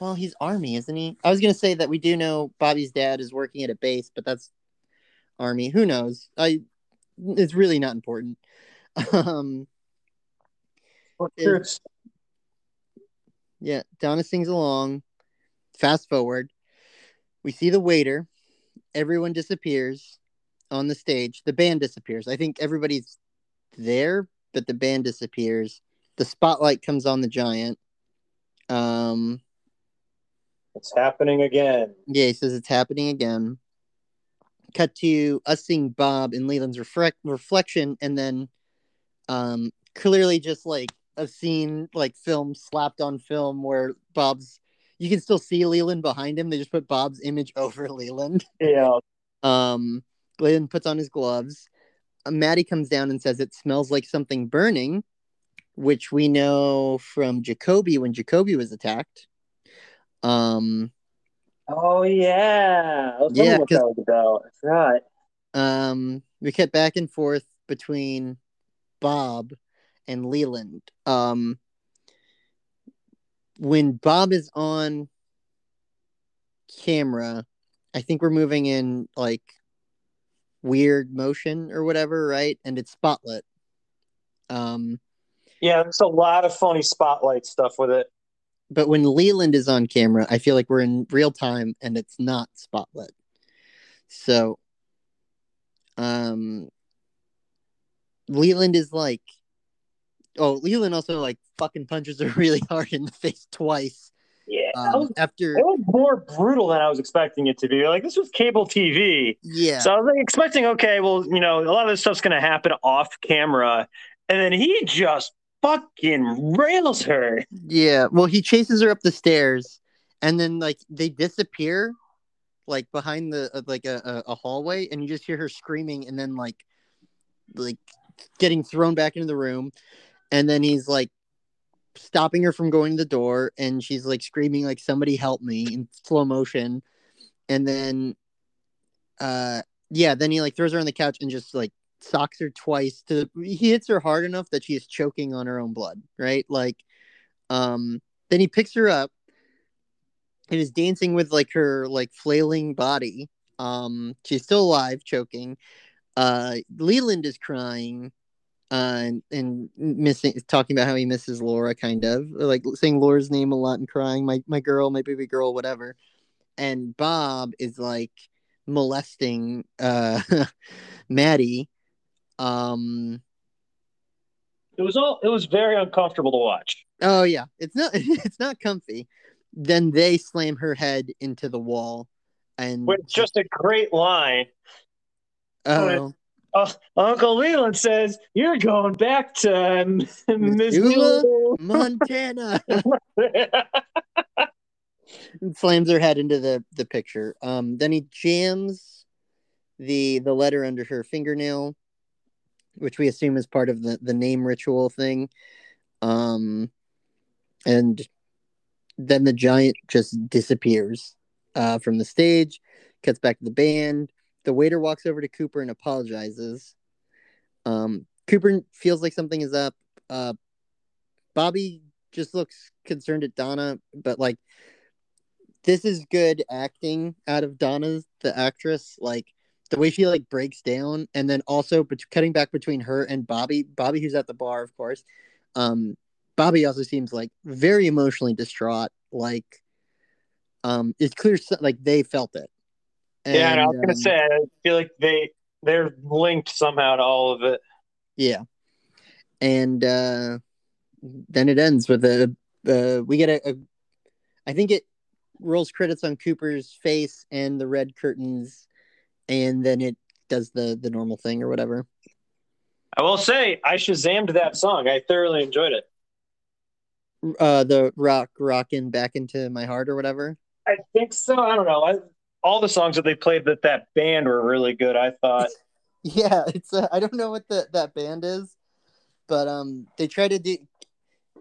S1: well, he's army, isn't he? I was gonna say that we do know Bobby's dad is working at a base, but that's army. Who knows? I it's really not important. [LAUGHS] Um,
S2: It's-
S1: Yeah, Donna sings along. Fast forward, we see the waiter. Everyone disappears on the stage. The band disappears. I think everybody's there, but the band disappears. The spotlight comes on the giant. Um,
S2: It's happening again.
S1: yeah, he says it's happening again. Cut to us seeing Bob and Leland's reflect- reflection, and then um, clearly just like a scene like film slapped on film where Bob's you can still see Leland behind him. They just put Bob's image [LAUGHS] over Leland.
S2: Yeah.
S1: Um, Leland puts on his gloves. Uh, Maddy comes down and says it smells like something burning, which we know from Jacoby when Jacoby was attacked. Um,
S2: Oh yeah.
S1: Yeah,
S2: that was about. Forgot.
S1: um, we kept back and forth between Bob and Leland. Um, when Bob is on camera, I think we're moving in like weird motion or whatever, right? And it's spotlight. Um,
S2: Yeah, there's a lot of funny spotlight stuff with it.
S1: but when Leland is on camera, I feel like we're in real time and it's not spotlight. So, um, Leland is like, oh, Leland also like fucking punches her [LAUGHS] really hard in the face twice.
S2: Yeah. that
S1: Um,
S2: was,
S1: after,
S2: it was more brutal than I was expecting it to be. Like this was cable TV.
S1: yeah,
S2: So I was like expecting, okay, well, you know, a lot of this stuff's gonna happen off camera. And then he just fucking rails her.
S1: yeah. Well, he chases her up the stairs, and then like they disappear, like behind the uh, like a, a a hallway, and you just hear her screaming, and then like like getting thrown back into the room, and then he's like stopping her from going to the door, and she's like screaming like somebody help me in slow motion, and then uh yeah, then he like throws her on the couch and just like socks her twice to he hits her hard enough that she is choking on her own blood, right? Like um then he picks her up and is dancing with like her like flailing body. Um she's still alive, choking. Uh Leland is crying uh and, and missing talking about how he misses Laura kind of like saying Laura's name a lot and crying my my girl my baby girl whatever and Bob is like molesting uh [LAUGHS] Maddy um
S2: It was all it was very uncomfortable to watch.
S1: oh yeah it's not [LAUGHS] it's not comfy then they slam her head into the wall and
S2: With just a great line.
S1: oh
S2: Uh, Uncle Leland says, You're going back to
S1: Missoula? Montana [LAUGHS] and slams her head into the the picture. Um, then he jams the the letter under her fingernail, which we assume is part of the the name ritual thing. Um, and then the giant just disappears uh, from the stage. Cuts back to the band. The waiter walks over to Cooper and apologizes. Um, Cooper feels like something is up. Uh, Bobby just looks concerned at Donna, but like this is good acting out of Donna, the actress. Like the way she like breaks down, and then also cutting back between her and Bobby. Bobby, who's at the bar, of course. Um, Bobby also seems like very emotionally distraught. Like, um, it's clear like they felt it.
S2: And, yeah, I was gonna um, say, I feel like they they're linked somehow to all of it.
S1: Yeah, and uh, then it ends with a uh, we get a, a I think it rolls credits on Cooper's face and the red curtains, and then it does the the normal thing or whatever.
S2: I will say I shazammed that song. I thoroughly enjoyed it.
S1: Uh, the rock rocking back into my heart or whatever.
S2: I think so. I don't know. I, all the songs that they played that that band were really good. I thought. [LAUGHS]
S1: yeah, it's uh, I don't know what the, that band is, but um, they try to do,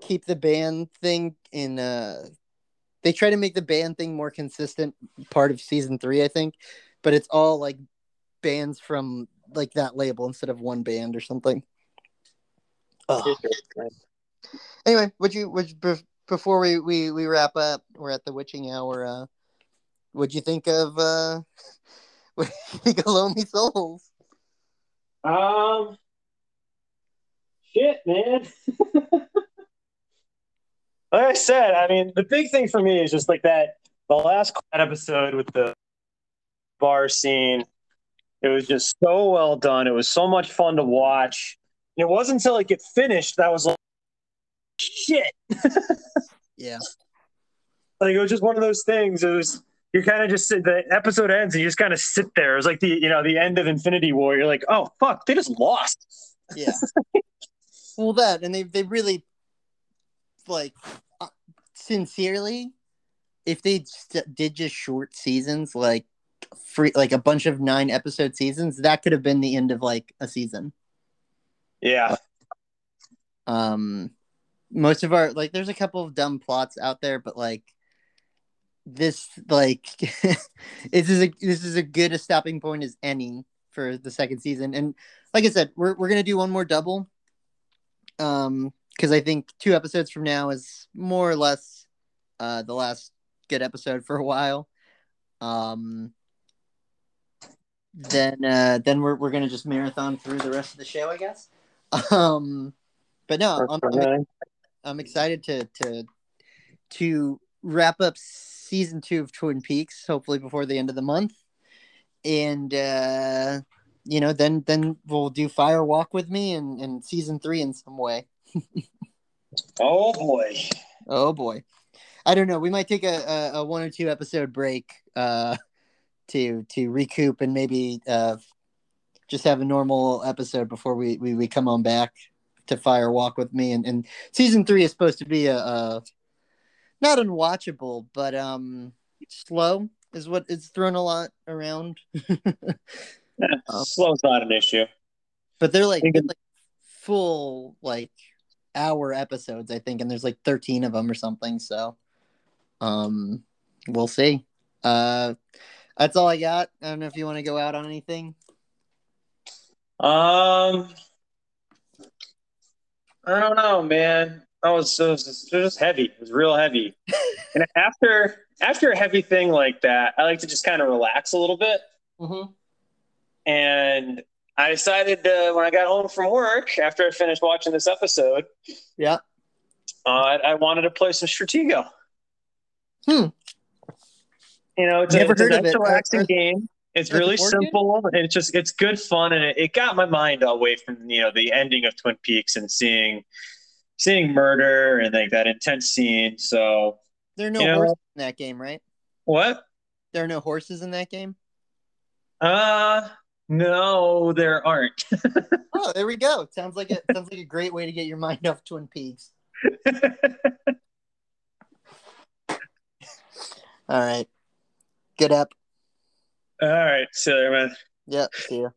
S1: keep the band thing in uh they try to make the band thing more consistent part of season three, I think. But it's all like bands from like that label instead of one band or something. Anyway, would you would before we, we we wrap up, we're at the witching hour. Uh, what'd you think of uh, [LAUGHS] what think of Lonely Souls?
S2: Um, shit, man. [LAUGHS] like I said, I mean, the big thing for me is just like that the last episode with the bar scene. It was just so well done. It was so much fun to watch. And it wasn't until like it finished that I was like, shit. [LAUGHS]
S1: yeah.
S2: Like it was just one of those things. It was you kind of just the episode ends and you just kind of sit there. It's like the you know the end of Infinity War. You're like, oh fuck, they just lost.
S1: Yeah. [LAUGHS] well, that and they they really like sincerely, if they st- did just short seasons, like free, like a bunch of nine episode seasons, that could have been the end of like a season.
S2: Yeah.
S1: Um, most of our like, there's a couple of dumb plots out there, but like this, like, [LAUGHS] this is a this is a good a stopping point as any for the second season. And like I said, we're we're gonna do one more double. Um, because I think two episodes from now is more or less uh, the last good episode for a while. Um, then uh, then we're we're gonna just marathon through the rest of the show, I guess. [LAUGHS] Um, but no, I'm, I'm, I'm excited to to to wrap up season two of Twin Peaks, hopefully before the end of the month, and uh, you know, then then we'll do Fire Walk with me and, and season three in some way
S2: oh boy.
S1: Oh boy. I don't know. We might take a, a, a, one or two episode break uh, to to recoup and maybe uh, just have a normal episode before we, we, we come on back to Fire Walk with me. And, and season three is supposed to be a, a not unwatchable, but um slow is what is thrown a lot around. [LAUGHS]
S2: yeah, um, slow's not an issue.
S1: But they're like, they're like full like hour episodes, I think, and there's like 13 of them or something. So, um, we'll see. Uh, that's all I got. I don't know if you want to go out on anything.
S2: Um, I don't know, man. That was, it was, just, it was just heavy. It was real heavy. and after after a heavy thing like that, I like to just kind of relax a little bit.
S1: Mm-hmm.
S2: And I decided to, when I got home from work after I finished watching this episode,
S1: yeah,
S2: uh, I, I, wanted to play some Stratego.
S1: Hmm.
S2: You know, it's, a, it's a nice relaxing it. game. It's really simple and it's just it's good fun and it, it got my mind away from you know the ending of Twin Peaks and seeing seeing murder and like that intense scene. So
S1: there are no horses know, in that game, right?
S2: What?
S1: There are no horses in that game.
S2: Uh no, there aren't. [LAUGHS]
S1: oh, there we go. Sounds like it sounds like a great way to get your mind off Twin Peaks. [LAUGHS] All right. Good up.
S2: All right. See you later, man.
S1: Yep. See you.